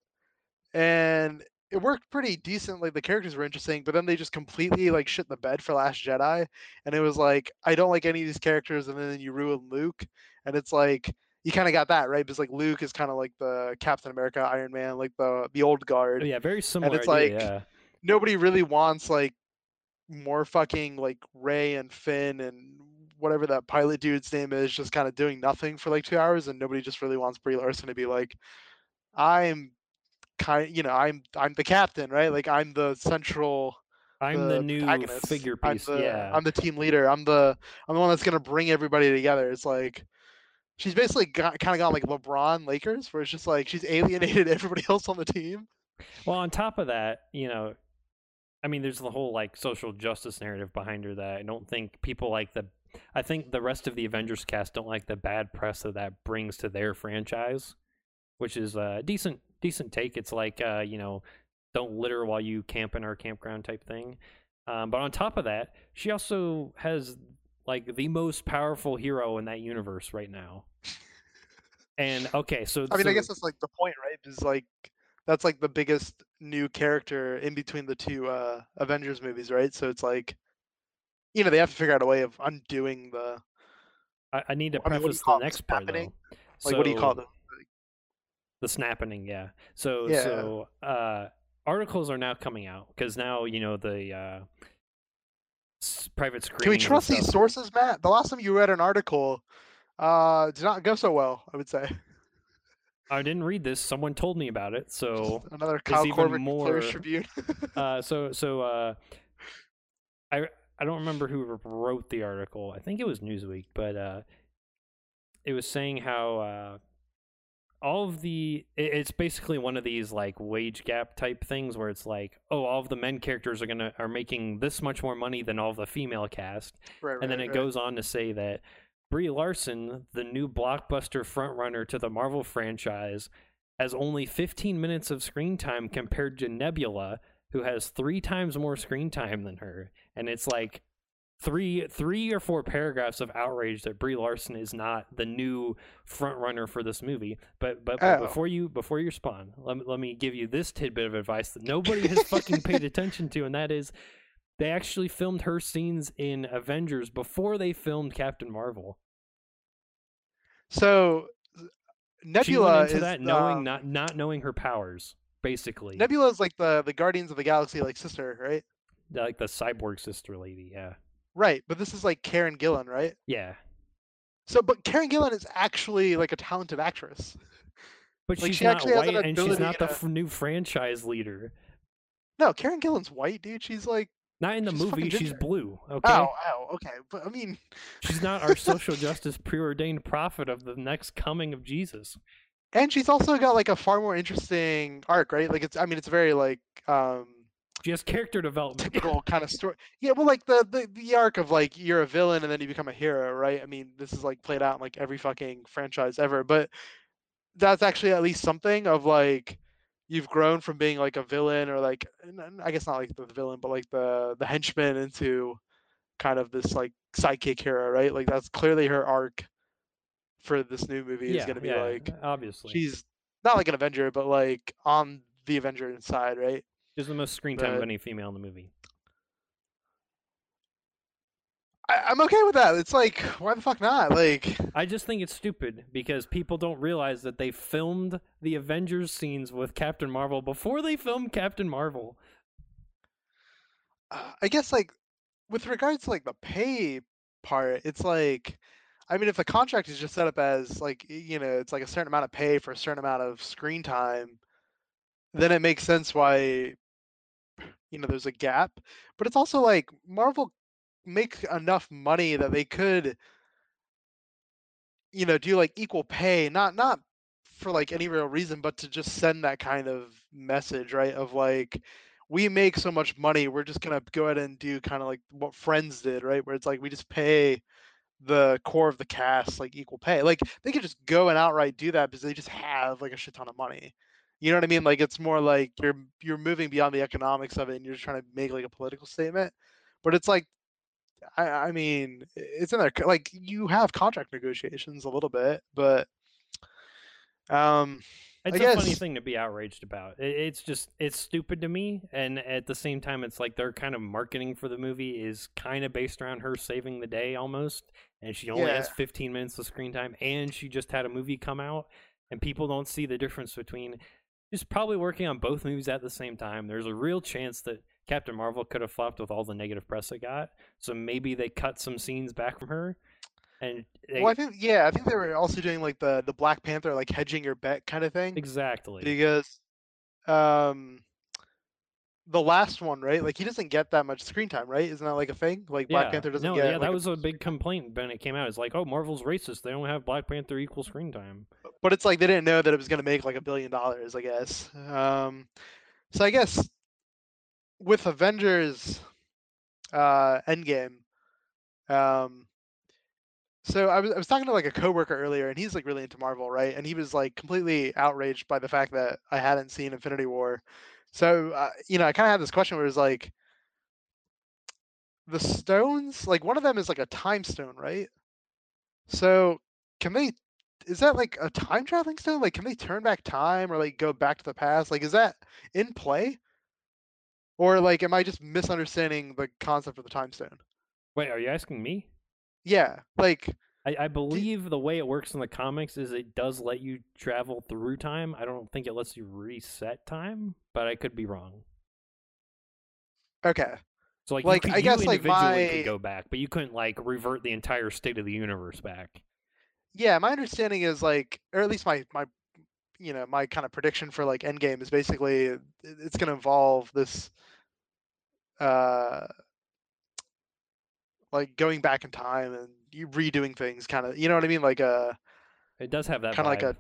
and it worked pretty decently. The characters were interesting, but then they just completely like shit in the bed for Last Jedi, and it was like I don't like any of these characters, and then you ruin Luke, and it's like you kind of got that right because like Luke is kind of like the Captain America, Iron Man, like the the old guard. Oh, yeah, very similar. And it's idea, like- yeah. Nobody really wants like more fucking like Rey and Finn and whatever that pilot dude's name is, just kind of doing nothing for like two hours, and nobody just really wants Brie Larson to be like, I'm kind, you know, I'm I'm the captain, right? Like I'm the central I'm the, the new protagonist. figure I'm piece. the, yeah, I'm the team leader. I'm the I'm the one that's gonna bring everybody together. It's like she's basically got, kind of got like LeBron Lakers, where it's just like she's alienated everybody else on the team. Well, on top of that, you know, I mean, there's the whole like social justice narrative behind her that I don't think people like the. I think the rest of the Avengers cast don't like the bad press that that brings to their franchise, which is a decent decent take. It's like uh, you know, don't litter while you camp in our campground type thing. Um, but on top of that, she also has like the most powerful hero in that universe right now. And okay, so I mean, I guess that's like the point, right? Is like that's like the biggest new character in between the two uh Avengers movies, right? So it's like, you know, they have to figure out a way of undoing the I, I need to I mean, what do you preface call the next part though. like what do you call So- it? the snapping yeah so Yeah. so uh articles are now coming out because now you know the uh private screen. Can we trust these sources, Matt? The last time you read an article, uh, did not go so well. I would say. I didn't read this someone told me about it so Another there's Kyle Corbett more- Players Tribune. uh so so uh i i don't remember who wrote the article i think it was newsweek but uh it was saying how uh all of the it- it's basically one of these like wage gap type things where it's like oh all of the men characters are gonna are making this much more money than all of the female cast right, and then it right. goes on to say that Brie Larson, the new blockbuster frontrunner to the Marvel franchise, has only 15 minutes of screen time compared to Nebula, who has three times more screen time than her. And it's like three, three or four paragraphs of outrage that Brie Larson is not the new frontrunner for this movie. But but, but Oh. before you before you respond, let me, let me give you this tidbit of advice that nobody has fucking paid attention to, and that is they actually filmed her scenes in Avengers before they filmed Captain Marvel. So she Nebula is that knowing um, not not knowing her powers, basically. Nebula is like the the Guardians of the Galaxy like sister, right? like the cyborg sister lady, yeah. Right, but this is like Karen Gillan, right? Yeah. So, but Karen Gillan is actually like a talented actress. But Like, she's she not white an and she's not the new franchise leader. No, Karen Gillan's white, dude. She's like Not in the She's movie. She's blue. Okay. Oh, oh, okay. But I mean, She's not our social justice preordained prophet of the next coming of Jesus. and she's also got like a far more interesting arc, right? Like it's, I mean, it's very like um She has character development. typical kind of story. Yeah, well, like the, the the arc of like you're a villain and then you become a hero, right? I mean, this is like played out in like every fucking franchise ever, but that's actually at least something of like you've grown from being like a villain or like I guess not like the villain, but like the the henchman into kind of this like sidekick hero, right? Like that's clearly her arc for this new movie is going to be yeah, like obviously. she's not like an Avenger, but like on the Avenger side, right? She's the most screen time of any female in the movie. I, I'm okay with that. It's like why the fuck not? Like I just think it's stupid because people don't realize that they filmed the Avengers scenes with Captain Marvel before they filmed Captain Marvel. uh, I guess like with regards to like the pay part, it's like I mean if the contract is just set up as like you know, it's like a certain amount of pay for a certain amount of screen time, then it makes sense why you know there's a gap. But it's also like Marvel make enough money that they could you know do like equal pay, not not for like any real reason, but to just send that kind of message, right? Of like we make so much money, we're just gonna go ahead and do kind of like what Friends did, right? Where it's like we just pay the core of the cast like equal pay. Like they could just go and outright do that because they just have like a shit ton of money. You know what I mean? Like it's more like you're you're moving beyond the economics of it and you're trying to make like a political statement. But it's like I, I mean, it's in there. Like you have contract negotiations a little bit, but um, It's I a funny thing to be outraged about. It, it's just it's stupid to me, and at the same time, it's like their kind of marketing for the movie is kind of based around her saving the day almost, and she only has 15 minutes of screen time, and she just had a movie come out, and people don't see the difference between just probably working on both movies at the same time. There's a real chance that Captain Marvel could have flopped with all the negative press it got, so maybe they cut some scenes back from her. And they, well, I think yeah, I think they were also doing like the the Black Panther like hedging your bet kind of thing. exactly. because um the last one right like he doesn't get that much screen time right isn't that like a thing like black Yeah. panther doesn't no, get yeah, like, that was a big complaint when it came out. It's like, oh, Marvel's racist. They only have Black Panther equal screen time. but it's like they didn't know that it was going to make like a billion dollars i guess um so i guess with avengers uh endgame um so I was, I was talking to like a coworker earlier and he's like really into marvel right? And he was like completely outraged by the fact that i hadn't seen infinity war. So uh, you know i kind of had this question where it's like the stones like one of them is like a time stone right? So can they is that like a time traveling stone? Like can they turn back time or like go back to the past? Like is that in play or like am i just misunderstanding the concept of the time stone Wait, are you asking me? yeah like I, I believe the way it works in the comics is it does let you travel through time. I don't think it lets you reset time, but I could be wrong. okay So like, Like, you, could, I guess, you like, individually my- could go back, but you couldn't like revert the entire state of the universe back. yeah my understanding is like or at least my my you know my kind of prediction for like endgame is basically it's going to involve this uh like going back in time and you redoing things kind of you know what i mean like uh It does have that Kinda like a-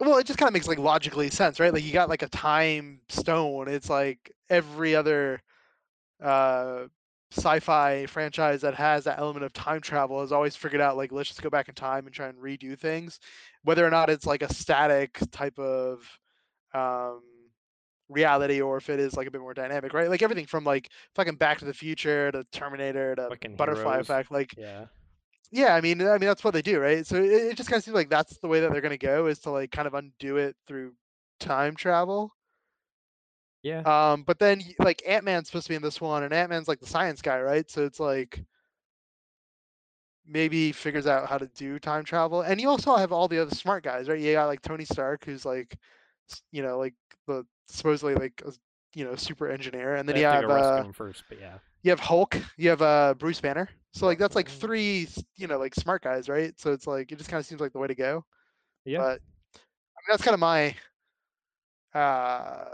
Well, it just kind of makes like logically sense, right? Like you got like a time stone. It's like every other uh sci-fi franchise that has that element of time travel has always figured out like let's just go back in time and try and redo things, whether or not it's like a static type of um reality or if it is like a bit more dynamic, right? Like everything from like fucking Back to the Future to Terminator to Fucking Butterfly Heroes. Effect, like Yeah. yeah, I mean, I mean that's what they do, right? So it, it just kind of seems like that's the way that they're gonna go is to like kind of undo it through time travel. Yeah. Um, but then like Ant Man's supposed to be in this one, and Ant Man's like the science guy, right? So it's like maybe he figures out how to do time travel, and you also have all the other smart guys, right? You got like Tony Stark, who's like, you know, like the supposedly like a, you know super engineer, and then you have have to go rescue uh, first, but yeah. you have Hulk, you have uh Bruce Banner. So like that's like Mhm. three, you know, like smart guys, right? So it's like it just kind of seems like the way to go. Yeah. But I mean, that's kind of my uh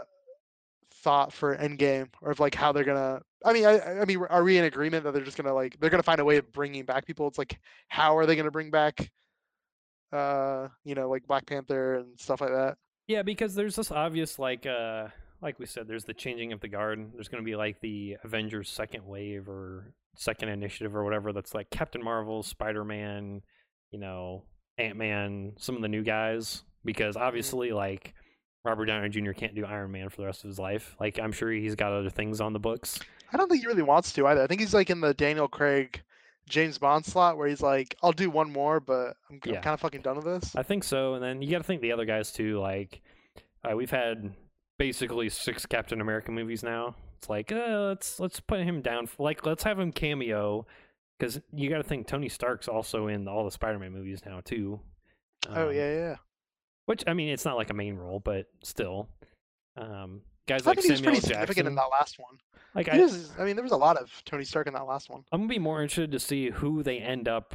thought for Endgame or of like how they're gonna. I mean, I, I mean, are we in agreement that they're just gonna like they're gonna find a way of bringing back people? It's like how are they gonna bring back, uh, you know, like Black Panther and stuff like that? Yeah, because there's this obvious like uh like we said, there's the changing of the guard. There's going to be like the Avengers second wave or second initiative or whatever. That's like Captain Marvel, Spider Man, you know, Ant Man, some of the new guys. Because Mm-hmm. obviously, like Robert Downey Jr. can't do Iron Man for the rest of his life. Like I'm sure he's got other things on the books. I don't think he really wants to either. I think he's like in the Daniel Craig, James Bond slot where he's like, I'll do one more, but I'm, Yeah. I'm kind of fucking done with this. I think so. And then you got to think the other guys too. Like uh, we've had basically six Captain America movies now. It's like uh, let's let's put him down. For, like let's have him cameo because you got to think Tony Stark's also in all the Spider-Man movies now too. oh Um, yeah, yeah. Which I mean, it's not like a main role, but still, um, guys I like think he was pretty Jackson. significant in that last one. Like He I, was, I mean, there was a lot of Tony Stark in that last one. I'm gonna be more interested to see who they end up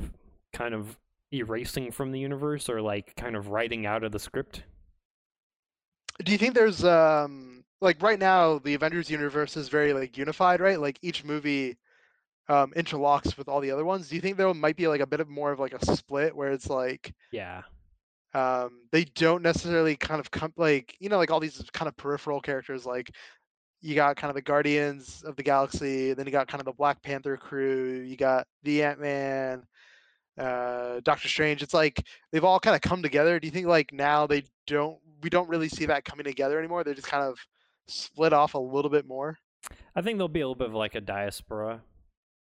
kind of erasing from the universe or like kind of writing out of the script. Do you think there's um like right now the Avengers universe is very like unified, right? Like each movie um interlocks with all the other ones. Do you think there might be like a bit of more of like a split where it's like Yeah, um they don't necessarily kind of come like you know like all these kind of peripheral characters like you got kind of the Guardians of the Galaxy, then you got kind of the Black Panther crew, you got the Ant-Man, uh Doctor Strange. It's like they've all kind of come together. Do you think like now they don't we don't really see that coming together anymore? They're just kind of split off a little bit more. I think there'll be a little bit of like a diaspora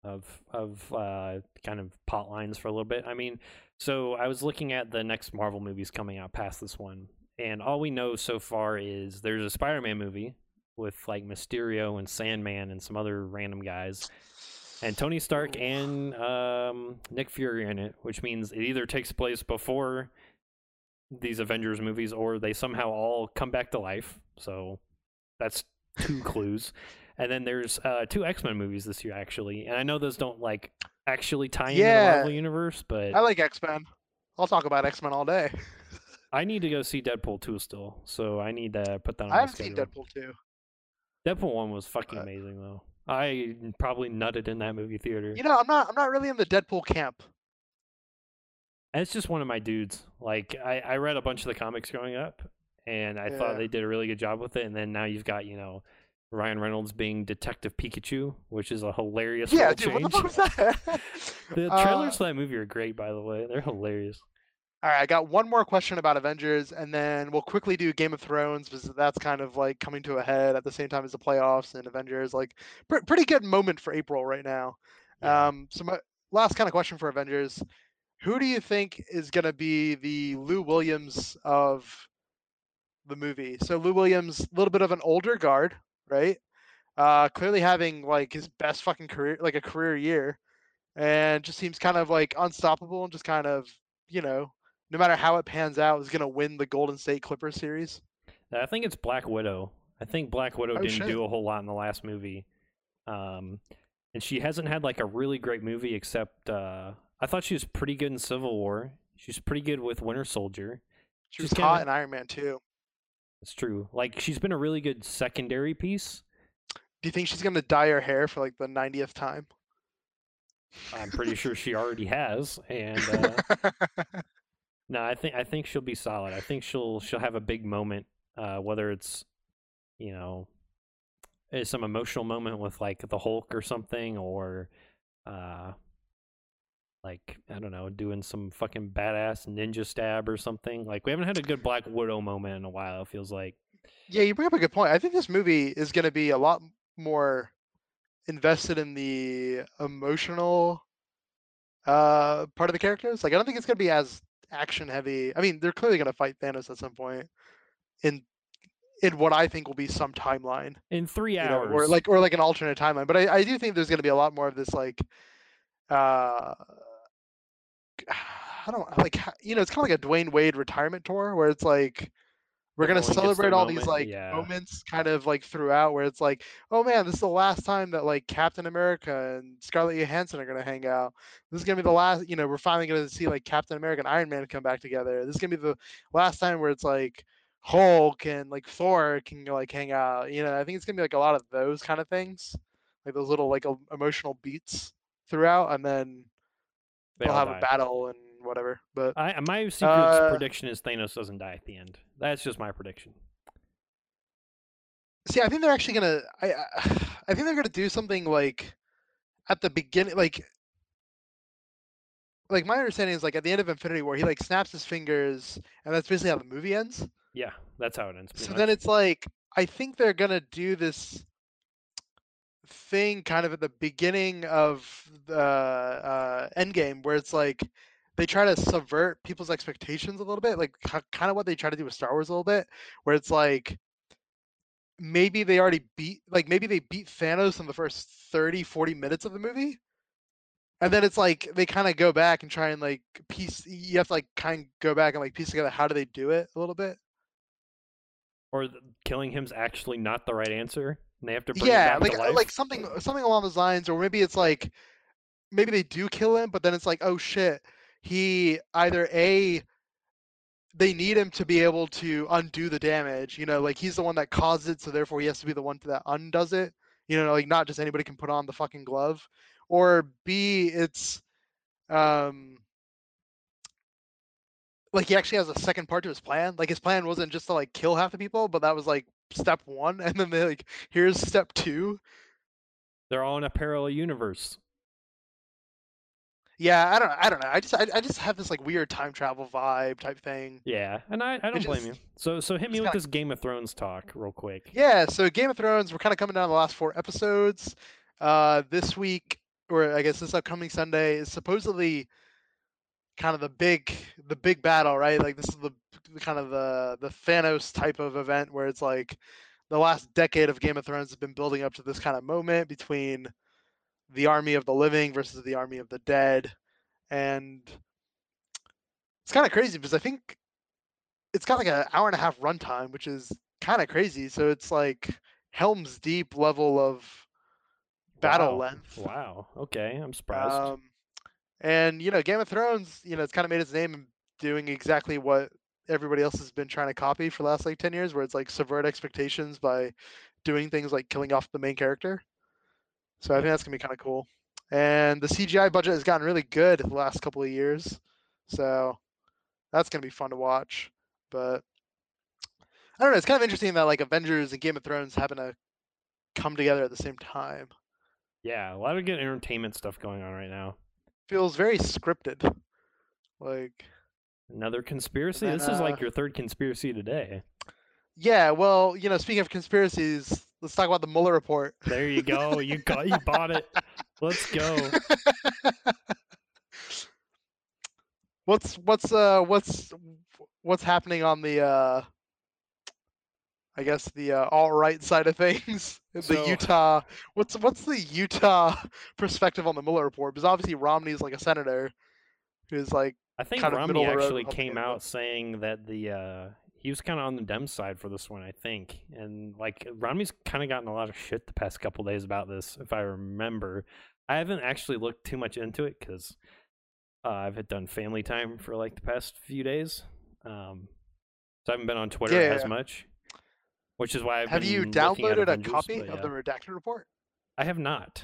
of of uh, kind of pot lines for a little bit. I mean, so I was looking at the next Marvel movies coming out past this one, and all we know so far is there's a Spider-Man movie with like Mysterio and Sandman and some other random guys, and Tony Stark and um, Nick Fury in it, which means it either takes place before these Avengers movies or they somehow all come back to life. So that's two clues. And then there's uh, two X Men movies this year, actually. And I know those don't like actually tie into the Marvel universe, but I like X-Men. I'll talk about X-Men all day. I need to go see Deadpool 2 still. So I need to put that on I haven't seen. Deadpool 2. Deadpool 1 was fucking Uh, amazing, though. I probably nutted in that movie theater. You know, I'm not I'm not really in the Deadpool camp. And it's just one of my dudes. Like I, I read a bunch of the comics growing up, and I thought they did a really good job with it. And then now you've got you know Ryan Reynolds being Detective Pikachu, which is a hilarious Yeah, dude, change. what the fuck was that? the Uh, trailers for that movie are great, by the way. They're hilarious. All right, I got one more question about Avengers, and then we'll quickly do Game of Thrones because that's kind of like coming to a head at the same time as the playoffs and Avengers. Like, pr- pretty good moment for April right now. Yeah. Um, so my last kind of question for Avengers: Who do you think is going to be the Lou Williams of the movie? So Lou Williams, a little bit of an older guard, right? Uh, clearly having like his best fucking career, like a career year, and just seems kind of like unstoppable and just kind of, you know, no matter how it pans out, is going to win the Golden State Clippers series. I think it's Black Widow. I think Black Widow Oh, didn't shit. do a whole lot in the last movie. Um, and she hasn't had like a really great movie except uh, I thought she was pretty good in Civil War. She's pretty good with Winter Soldier. She was She's hot kinda- in Iron Man too. It's true. Like she's been a really good secondary piece. Do you think she's to dye her hair for like the 90th time? I'm pretty sure she already has. And uh, no, I think I think she'll be solid. I think she'll she'll have a big moment, uh, whether it's you know eh, some emotional moment with like the Hulk or something, or uh, like I don't know, doing some fucking badass ninja stab or something. Like we haven't had a good Black Widow moment in a while. It feels like. Yeah, you bring up a good point. I think this movie is going to be a lot more invested in the emotional uh part of the characters. Like I don't think it's going to be as action heavy. I mean, they're clearly going to fight Thanos at some point in in what I think will be some timeline, In three you know, hours, or like or like an alternate timeline. But I, I do think there's going to be a lot more of this like uh I don't like you know it's kind of like a Dwyane Wade retirement tour where it's like we're gonna Everyone gets their celebrate all these like yeah. moments kind of like throughout where it's like oh man this is the last time that like Captain America and Scarlett Johansson are gonna hang out this is gonna be the last you know we're finally gonna see like Captain America and Iron Man come back together this is gonna be the last time where it's like Hulk and like Thor can like hang out. You know, I think it's gonna be like a lot of those kind of things, like those little like emotional beats throughout, and then They they'll have die. a battle and whatever. But I, my secret Uh, prediction is Thanos doesn't die at the end. That's just my prediction. see, I think they're actually gonna. I I I think they're gonna do something like at the beginning, like like my understanding is like at the end of Infinity War, he like snaps his fingers, and that's basically how the movie ends. Yeah, that's how it ends. So pretty then it's like I think they're gonna do this thing kind of at the beginning of the uh, Endgame, where it's like they try to subvert people's expectations a little bit, like kind of what they try to do with Star Wars a little bit, where it's like maybe they already beat, like maybe they beat Thanos in the first 30, 40 minutes of the movie. And then it's like they kind of go back and try and like piece. You have to like kind of go back and like piece together how do they do it a little bit. or killing him's actually not the right answer, and they have to bring yeah like uh, like something something along those lines or maybe it's like maybe they do kill him but then it's like oh shit he either a they need him to be able to undo the damage you know like he's the one that caused it so therefore he has to be the one that undoes it you know like not just anybody can put on the fucking glove or b it's um like he actually has a second part to his plan like his plan wasn't just to like kill half the people but that was like step one and then they like here's step two They're all in a parallel universe. Yeah, I don't I don't know. I just I, I just have this like weird time travel vibe type thing. Yeah, and I, I don't blame you. So so hit me with kinda- this Game of Thrones talk real quick. Yeah, so Game of Thrones, we're kind of coming down the last four episodes. Uh this week or I guess this upcoming Sunday is supposedly kind of the big the big battle, right? Like this is the, the kind of the the Thanos type of event where it's like the last decade of Game of Thrones has been building up to this kind of moment between the army of the living versus the army of the dead. And it's kind of crazy because I think it's got like an hour and a half runtime, which is kind of crazy. So it's like Helm's Deep level of battle Wow. length. Wow. Okay, I'm surprised. Um, and you know, Game of Thrones, you know, it's kind of made its name doing exactly what everybody else has been trying to copy for the last like ten years, where it's like subvert expectations by doing things like killing off the main character. So I think that's gonna be kind of cool. And the CGI budget has gotten really good the last couple of years, so that's gonna be fun to watch. But I don't know, it's kind of interesting that like Avengers and Game of Thrones happen to uh, come together at the same time. yeah, a lot of good entertainment stuff going on right now. Feels very scripted. Like Another conspiracy. then, this is uh, like your third conspiracy today. Yeah, well, you know, speaking of conspiracies, let's talk about the Mueller report. There you go. You got you bought it. Let's go. what's what's uh what's what's happening on the uh I guess the uh, alt right side of things, the So- Utah. What's what's the Utah perspective on the Mueller report? Because obviously Romney's like a senator, who's like, I think kind of Romney middle of the road actually came out saying that the uh he was kind of on the Dem side for this one, I think. And like Romney's kind of gotten a lot of shit the past couple days about this, if I remember. I haven't actually looked too much into it because uh, I've had done family time for like the past few days, um, so I haven't been on Twitter Yeah, as yeah. much. Which is why I've have been you downloaded a copy of the redacted report? I have not.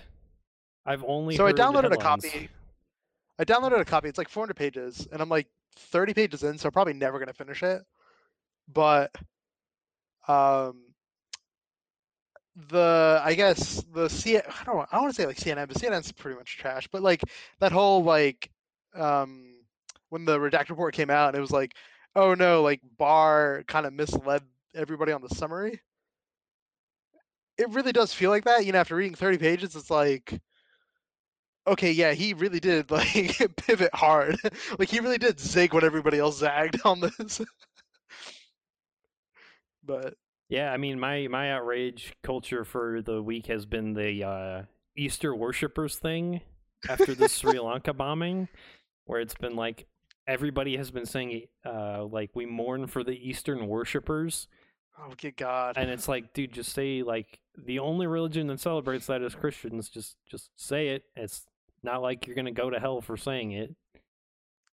I've only So I downloaded a copy. I downloaded a copy. It's like 400 pages, and I'm like 30 pages in, so I'm probably never gonna finish it. But um, the I guess the C I don't know, I want to say like CNN, but CNN's pretty much trash. But like that whole like um when the redacted report came out, and it was like, oh no, like Barr kind of misled everybody on the summary. It really does feel like that. You know, after reading 30 pages, it's like okay, yeah, he really did like pivot hard. like he really did zig when everybody else zagged on this. but Yeah, I mean, my my outrage culture for the week has been the uh, Easter worshippers thing after the Sri Lanka bombing, where it's been like everybody has been saying uh, like we mourn for the Eastern worshippers, oh good god. and it's like, dude, just say like the only religion that celebrates that is Christians. Just just say it. It's not like you're gonna go to hell for saying it.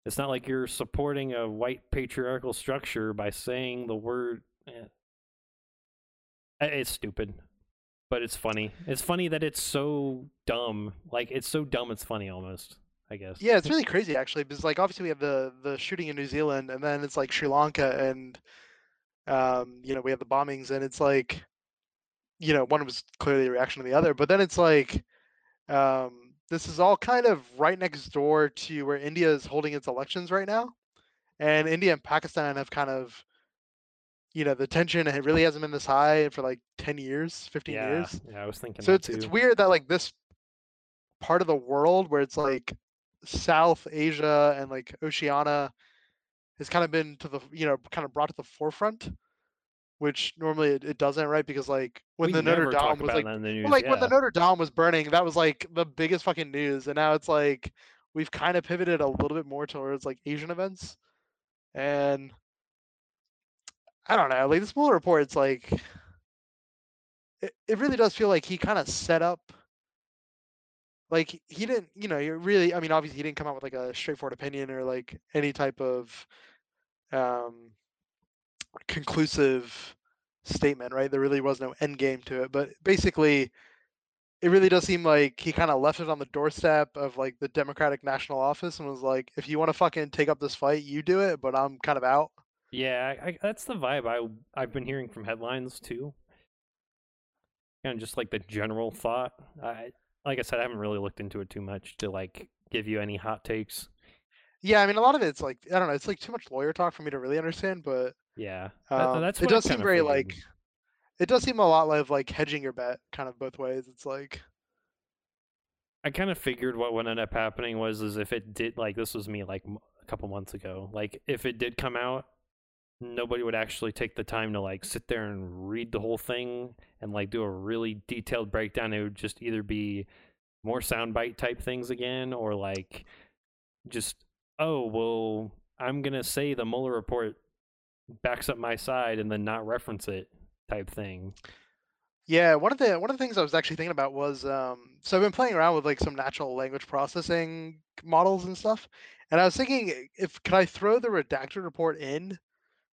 It's not like you're supporting a white patriarchal structure by saying the word Eh. It's stupid, but it's funny. It's funny that it's so dumb. Like it's so dumb, it's funny almost. I guess. Yeah, it's really crazy actually, because like obviously we have the the shooting in New Zealand, and then it's like Sri Lanka, and um, you know we have the bombings, and it's like, you know, one was clearly a reaction to the other, but then it's like, um, this is all kind of right next door to where India is holding its elections right now, and India and Pakistan have kind of, you know, the tension it really hasn't been this high for like ten years, fifteen yeah, years. yeah. I was thinking So it's too. it's weird that like this part of the world where it's like South Asia and like Oceania has kind of been to the you know kind of brought to the forefront, which normally it, it doesn't, right? Because like when we the Notre Dame was like that in the news. well, like when the. Notre Dame was burning, that was like the biggest fucking news, and now it's like we've kind of pivoted a little bit more towards like Asian events, and I don't know, like this Mueller report, it's like it, it really does feel like he kind of set up like he didn't you know you really i mean obviously he didn't come out with like a straightforward opinion or like any type of um conclusive statement right there really was no end game to it but basically it really does seem like he kind of left it on the doorstep of like the democratic national office and was like if you want to fucking take up this fight you do it but i'm kind of out Yeah, I, that's the vibe I I've been hearing from headlines too. Of just like the general thought. I like I said, I haven't really looked into it too much to like give you any hot takes. Yeah i mean a lot of it's like i don't know it's like too much lawyer talk for me to really understand but Yeah, that- um, that's it does seem very like it does seem a lot like like hedging your bet kind of both ways it's like I kind of figured what would end up happening was is if it did like this was me like a couple months ago. Like if it did come out, nobody would actually take the time to like sit there and read the whole thing and like do a really detailed breakdown. It would just either be more soundbite type things again or like just oh well I'm gonna say the Mueller report backs up my side and then not reference it type thing. Yeah, one of the one of the things I was actually thinking about was um so I've been playing around with like some natural language processing models and stuff. And I was thinking if could I throw the redacted report in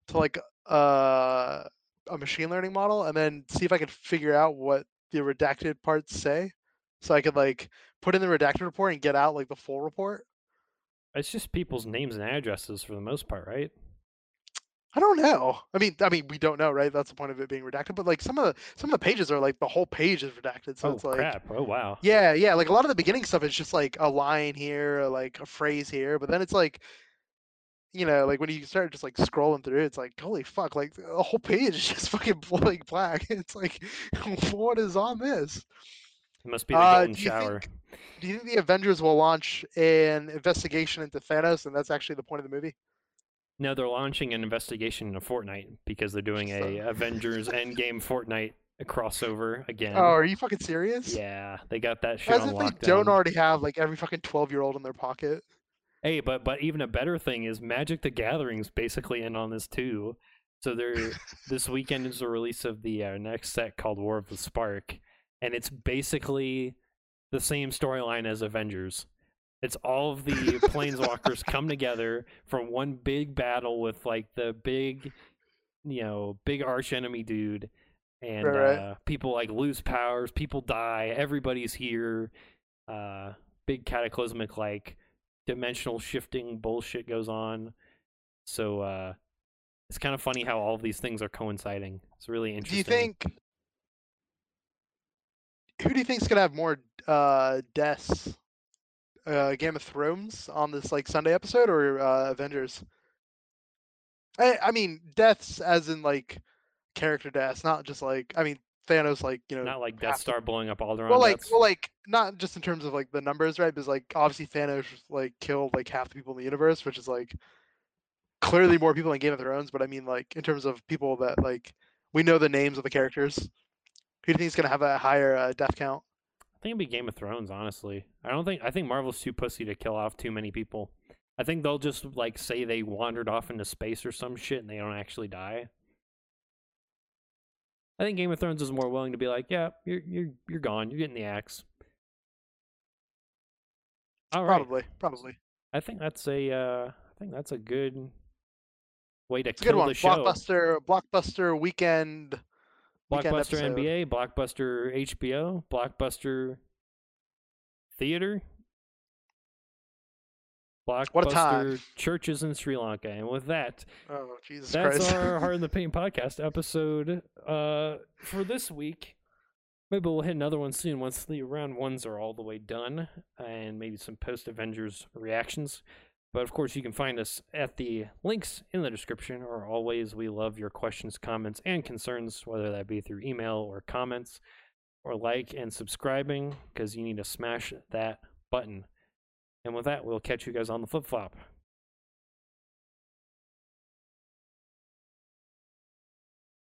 to like uh a machine learning model and then see if I could figure out what the redacted parts say. So I could like put in the redacted report and get out like the full report. It's just people's mm-hmm. names and addresses for the most part, right? I don't know. I mean, I mean, we don't know, right? That's the point of it being redacted. But like some of the some of the pages are like the whole page is redacted. So oh it's like crap! Oh wow. Yeah, yeah. Like a lot of the beginning stuff is just like a line here, like a phrase here, but then it's like, you know, like when you start just like scrolling through, it's like, holy fuck! Like the whole page is just fucking like black. It's like, what is on this? It must be the Uh, golden do shower. think- Do you think the Avengers will launch an investigation into Thanos, and that's actually the point of the movie? No, they're launching an investigation into Fortnite because they're doing a Avengers Endgame Fortnite crossover again. Oh, are you fucking serious? yeah, they got that shit As on if they don't already have like every fucking twelve year old in their pocket. Hey, but but even a better thing is Magic the Gathering's basically in on this too. So there, this weekend is the release of the uh, next set called War of the Spark, and it's basically the same storyline as Avengers. It's all of the planeswalkers come together from one big battle with like the big, you know, big arch enemy dude, and Right. Uh, people like lose powers, people die, everybody's here. Uh, big cataclysmic like dimensional shifting bullshit goes on. So uh, it's kind of funny how all of these things are coinciding. It's really interesting. Do you think who do you think's gonna have more uh deaths? Uh Game of Thrones on this like Sunday episode or uh Avengers? I I mean deaths as in like character deaths, not just like I mean Thanos like, you know Not like Death Star blowing up Alderaan. well like that's- well like not just in terms of like the numbers, right? Because like obviously Thanos like killed like half the people in the universe, which is like clearly more people in Game of Thrones, but I mean like in terms of people that like we know the names of the characters. Who do you think is gonna have a higher uh, death count? I think it'd be Game of Thrones, honestly. I don't think I think Marvel's too pussy to kill off too many people. I think they'll just like say they wandered off into space or some shit and they don't actually die. I think Game of Thrones is more willing to be like, yeah, you're you're you're gone. You're getting the axe. All right. Probably, probably. I think that's a uh I think that's a good way to It's a good one. the show. Blockbuster, blockbuster weekend. Blockbuster. NBA, Blockbuster HBO, Blockbuster Theater, What a time. Blockbuster Churches in Sri Lanka. And with that, Oh Jesus that's Christ! our Hard in the Paint podcast episode uh, for this week. Maybe we'll hit another one soon once the round ones are all the way done, and maybe some post Avengers reactions. But of course, you can find us at the links in the description. Or always, we love your questions, comments, and concerns, whether that be through email or comments, or like and subscribing, because you need to smash that button. And with that, we'll catch you guys on the flip flop.